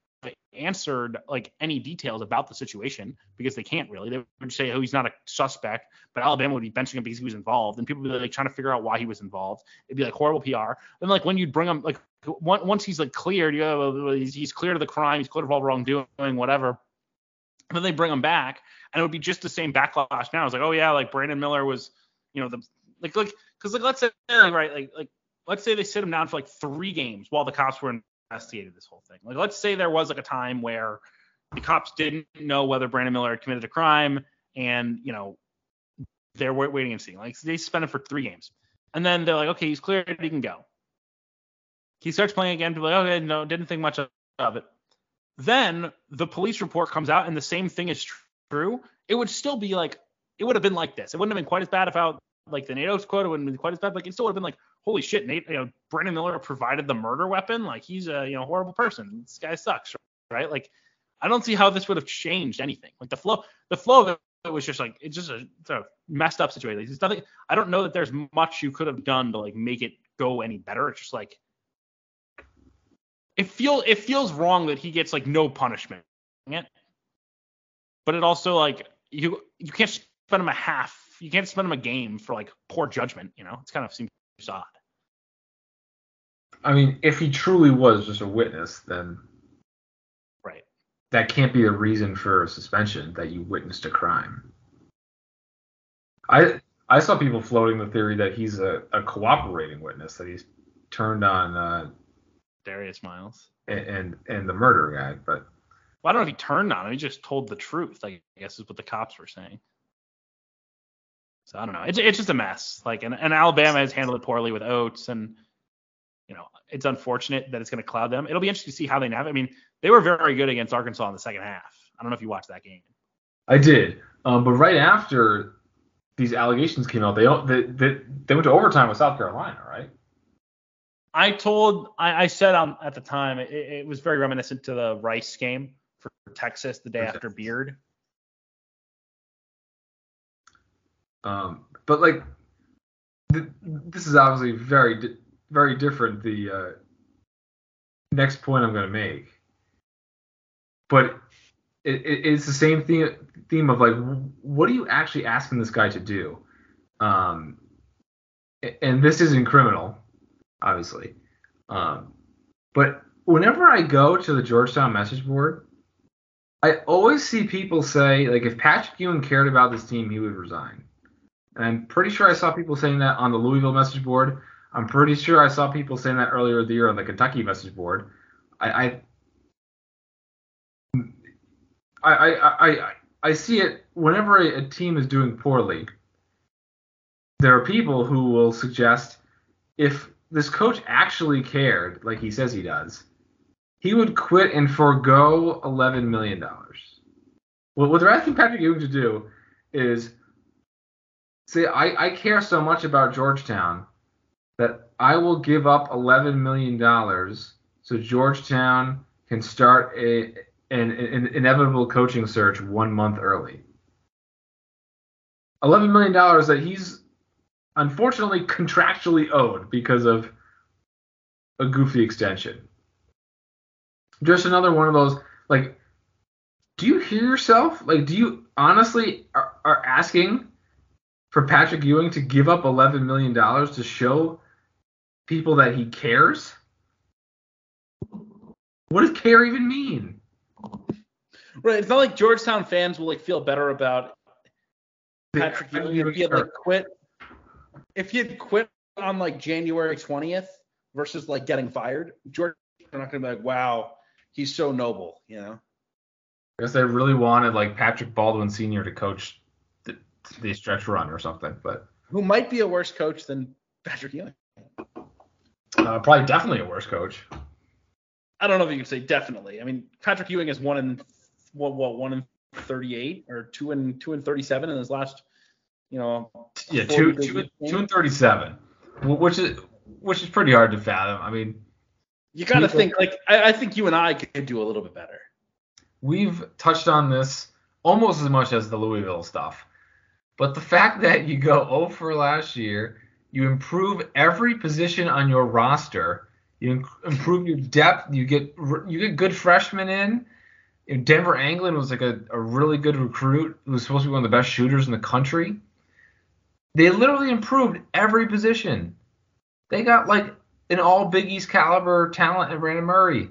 answered like any details about the situation because they can't really. They would say, oh, he's not a suspect, but Alabama would be benching him because he was involved, and people would be like trying to figure out why he was involved. It'd be like horrible PR. Then like when you'd bring him like once he's like cleared, you know, he's, cleared of the crime, he's cleared of all wrongdoing, whatever. then they bring him back, and it would be just the same backlash now. It's like, oh yeah, like Brandon Miller was, you know, the like like because like let's say like, right like like let's say they sit him down for like three games while the cops were investigating this whole thing. Like let's say there was like a time where the cops didn't know whether Brandon Miller had committed a crime, and you know they're waiting and seeing. Like they spend him for three games, and then they're like, okay, he's cleared, he can go. He starts playing again. People like, okay, no, didn't think much of it. Then the police report comes out, and the same thing is true. It would still be like, it would have been like this. It wouldn't have been quite as bad if out like the Nate Oats's quote, wouldn't been quite as bad. Like it still would have been like, holy shit, Nate, you know, Brandon Miller provided the murder weapon. Like he's a you know horrible person. This guy sucks, right? Like I don't see how this would have changed anything. Like the flow, the flow of it was just like it's just a, it's a messed up situation. It's nothing. I don't know that there's much you could have done to like make it go any better. It's just like it feel it feels wrong that he gets like no punishment. But it also like you you can't spend him a half you can't spend him a game for like poor judgment. You know, it's kind of seems odd. I mean, if he truly was just a witness, then right, that can't be the reason for a suspension that you witnessed a crime. I I saw people floating the theory that he's a, a cooperating witness, that he's turned on uh, Darius Miles and, and, and the murder guy, but well, I don't know if he turned on him. He just told the truth. I guess is what the cops were saying. So I don't know. It's it's just a mess. Like and, and Alabama has handled it poorly with Oats and you know, it's unfortunate that it's going to cloud them. It'll be interesting to see how they navigate. I mean, they were very good against Arkansas in the second half. I don't know if you watched that game. I did. Um, but right after these allegations came out, they they they, they went to overtime with South Carolina, right? I told I, I said um, at the time it, it, was very reminiscent to the Rice game for Texas the day after Beard. Um, but like, th- this is obviously very, di- very different. The uh, next point I'm going to make, but it, it, it's the same theme theme of like, what are you actually asking this guy to do? Um, and this isn't criminal, obviously. Um, but whenever I go to the Georgetown message board, I always see people say like, if Patrick Ewing cared about this team, he would resign. And I'm pretty sure I saw people saying that on the Louisville message board. I'm pretty sure I saw people saying that earlier in the year on the Kentucky message board. I I I I, I, I see it whenever a, team is doing poorly. There are people who will suggest if this coach actually cared, like he says he does, he would quit and forego eleven million dollars. Well, what they're asking Patrick Ewing to do is See, I, I care so much about Georgetown that I will give up $11 million so Georgetown can start a an, an inevitable coaching search one month early. $11 million that he's unfortunately contractually owed because of a goofy extension. Just another one of those, like, do you hear yourself? Like, do you honestly are, are asking for Patrick Ewing to give up $11 million to show people that he cares? What does care even mean? Right. It's not like Georgetown fans will like feel better about Patrick Ewing if he had like quit. If he had quit on like January 20th versus like getting fired, George are not gonna be like, wow, he's so noble, you know. I guess they really wanted like Patrick Baldwin Sr. to coach the stretch run or something. But who might be a worse coach than Patrick Ewing? Uh, probably definitely a worse coach. I don't know if you can say definitely. I mean, Patrick Ewing is one in what what one in 38 or two and two and 37 in his last, you know. Yeah, two two, two and 37, which is which is pretty hard to fathom. I mean, you got to think like I, I think you and I could do a little bit better. We've touched on this almost as much as the Louisville stuff. But the fact that you go 0 for last year, you improve every position on your roster, You improve your depth. You get you get good freshmen in. Denver Anglin was like a, a really good recruit who was supposed to be one of the best shooters in the country. They literally improved every position. They got like an all Big East caliber talent in Brandon Murray.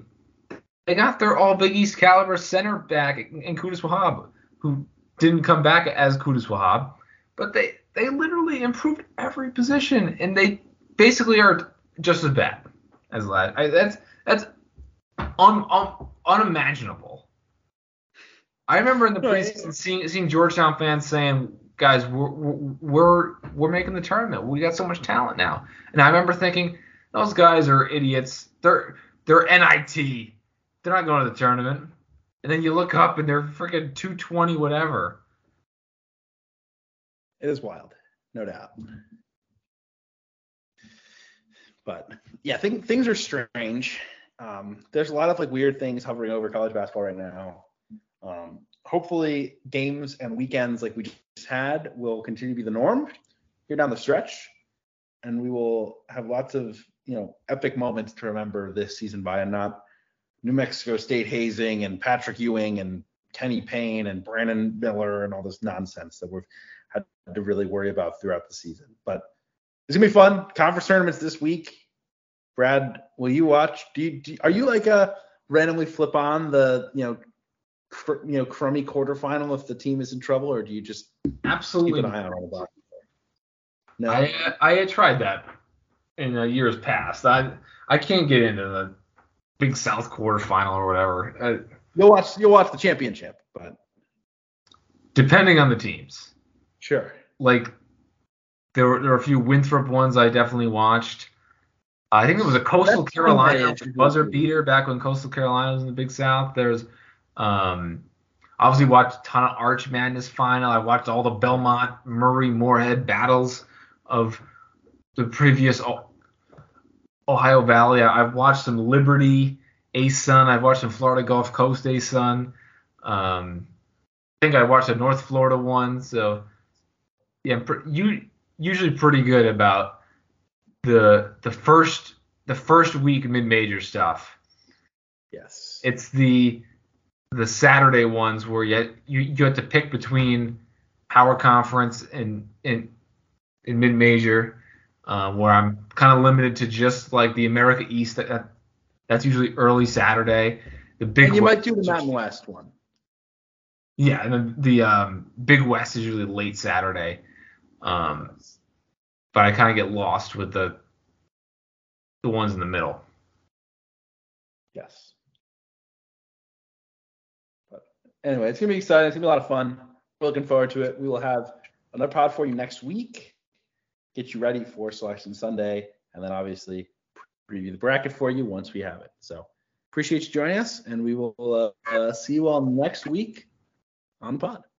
They got their all Big East caliber center back in Qudus Wahab, who didn't come back as Qudus Wahab, but they they literally improved every position, and they basically are just as bad as last. I, that's that's un, un, unimaginable. I remember in the preseason seeing seeing Georgetown fans saying, "Guys, we're we're we're making the tournament. We got so much talent now." And I remember thinking, those guys are idiots. They're they're NIT. They're not going to the tournament. And then you look up and they're freaking 220 whatever. It is wild, no doubt. But yeah, think, things are strange. Um, there's a lot of like weird things hovering over college basketball right now. Um, hopefully, games and weekends like we just had will continue to be the norm here down the stretch, and we will have lots of you know epic moments to remember this season by, and not New Mexico State hazing and Patrick Ewing and Kenny Payne and Brandon Miller and all this nonsense that we've had to really worry about throughout the season. But it's gonna be fun. Conference tournaments this week. Brad, will you watch? Do you, do, are you like a randomly flip on the you know cr- you know crummy quarterfinal if the team is in trouble, or do you just absolutely keep an eye on all the boxes? No, I I had tried that in uh, years past. I I can't get into the Big South quarterfinal or whatever. Uh, you'll watch you'll watch the championship, but depending on the teams. Sure. Like there were there were a few Winthrop ones I definitely watched. I think it was a Coastal That's Carolina buzzer beater back when Coastal Carolina was in the Big South. There's um obviously watched a ton of Arch Madness final. I watched all the Belmont Murray Morehead battles of the previous Ohio Valley. I've watched some Liberty ASUN. I've watched some Florida Gulf Coast ASUN. Um, I think I watched a North Florida one. So yeah, you usually pretty good about the the first the first week mid major stuff. Yes. It's the the Saturday ones where you you, you have to pick between power conference and and, and mid major uh, where I'm kind of limited to just like the America East. That, that's usually early Saturday. The Big and you West, might do the Mountain West one. Yeah, and then the um, Big West is usually late Saturday. Um, but I kind of get lost with the the ones in the middle. Yes. But anyway, it's gonna be exciting. It's gonna be a lot of fun. We're looking forward to it. We will have another pod for you next week get you ready for Selection Sunday, and then obviously preview the bracket for you once we have it. So appreciate you joining us, and we will uh, uh, see you all next week on the pod.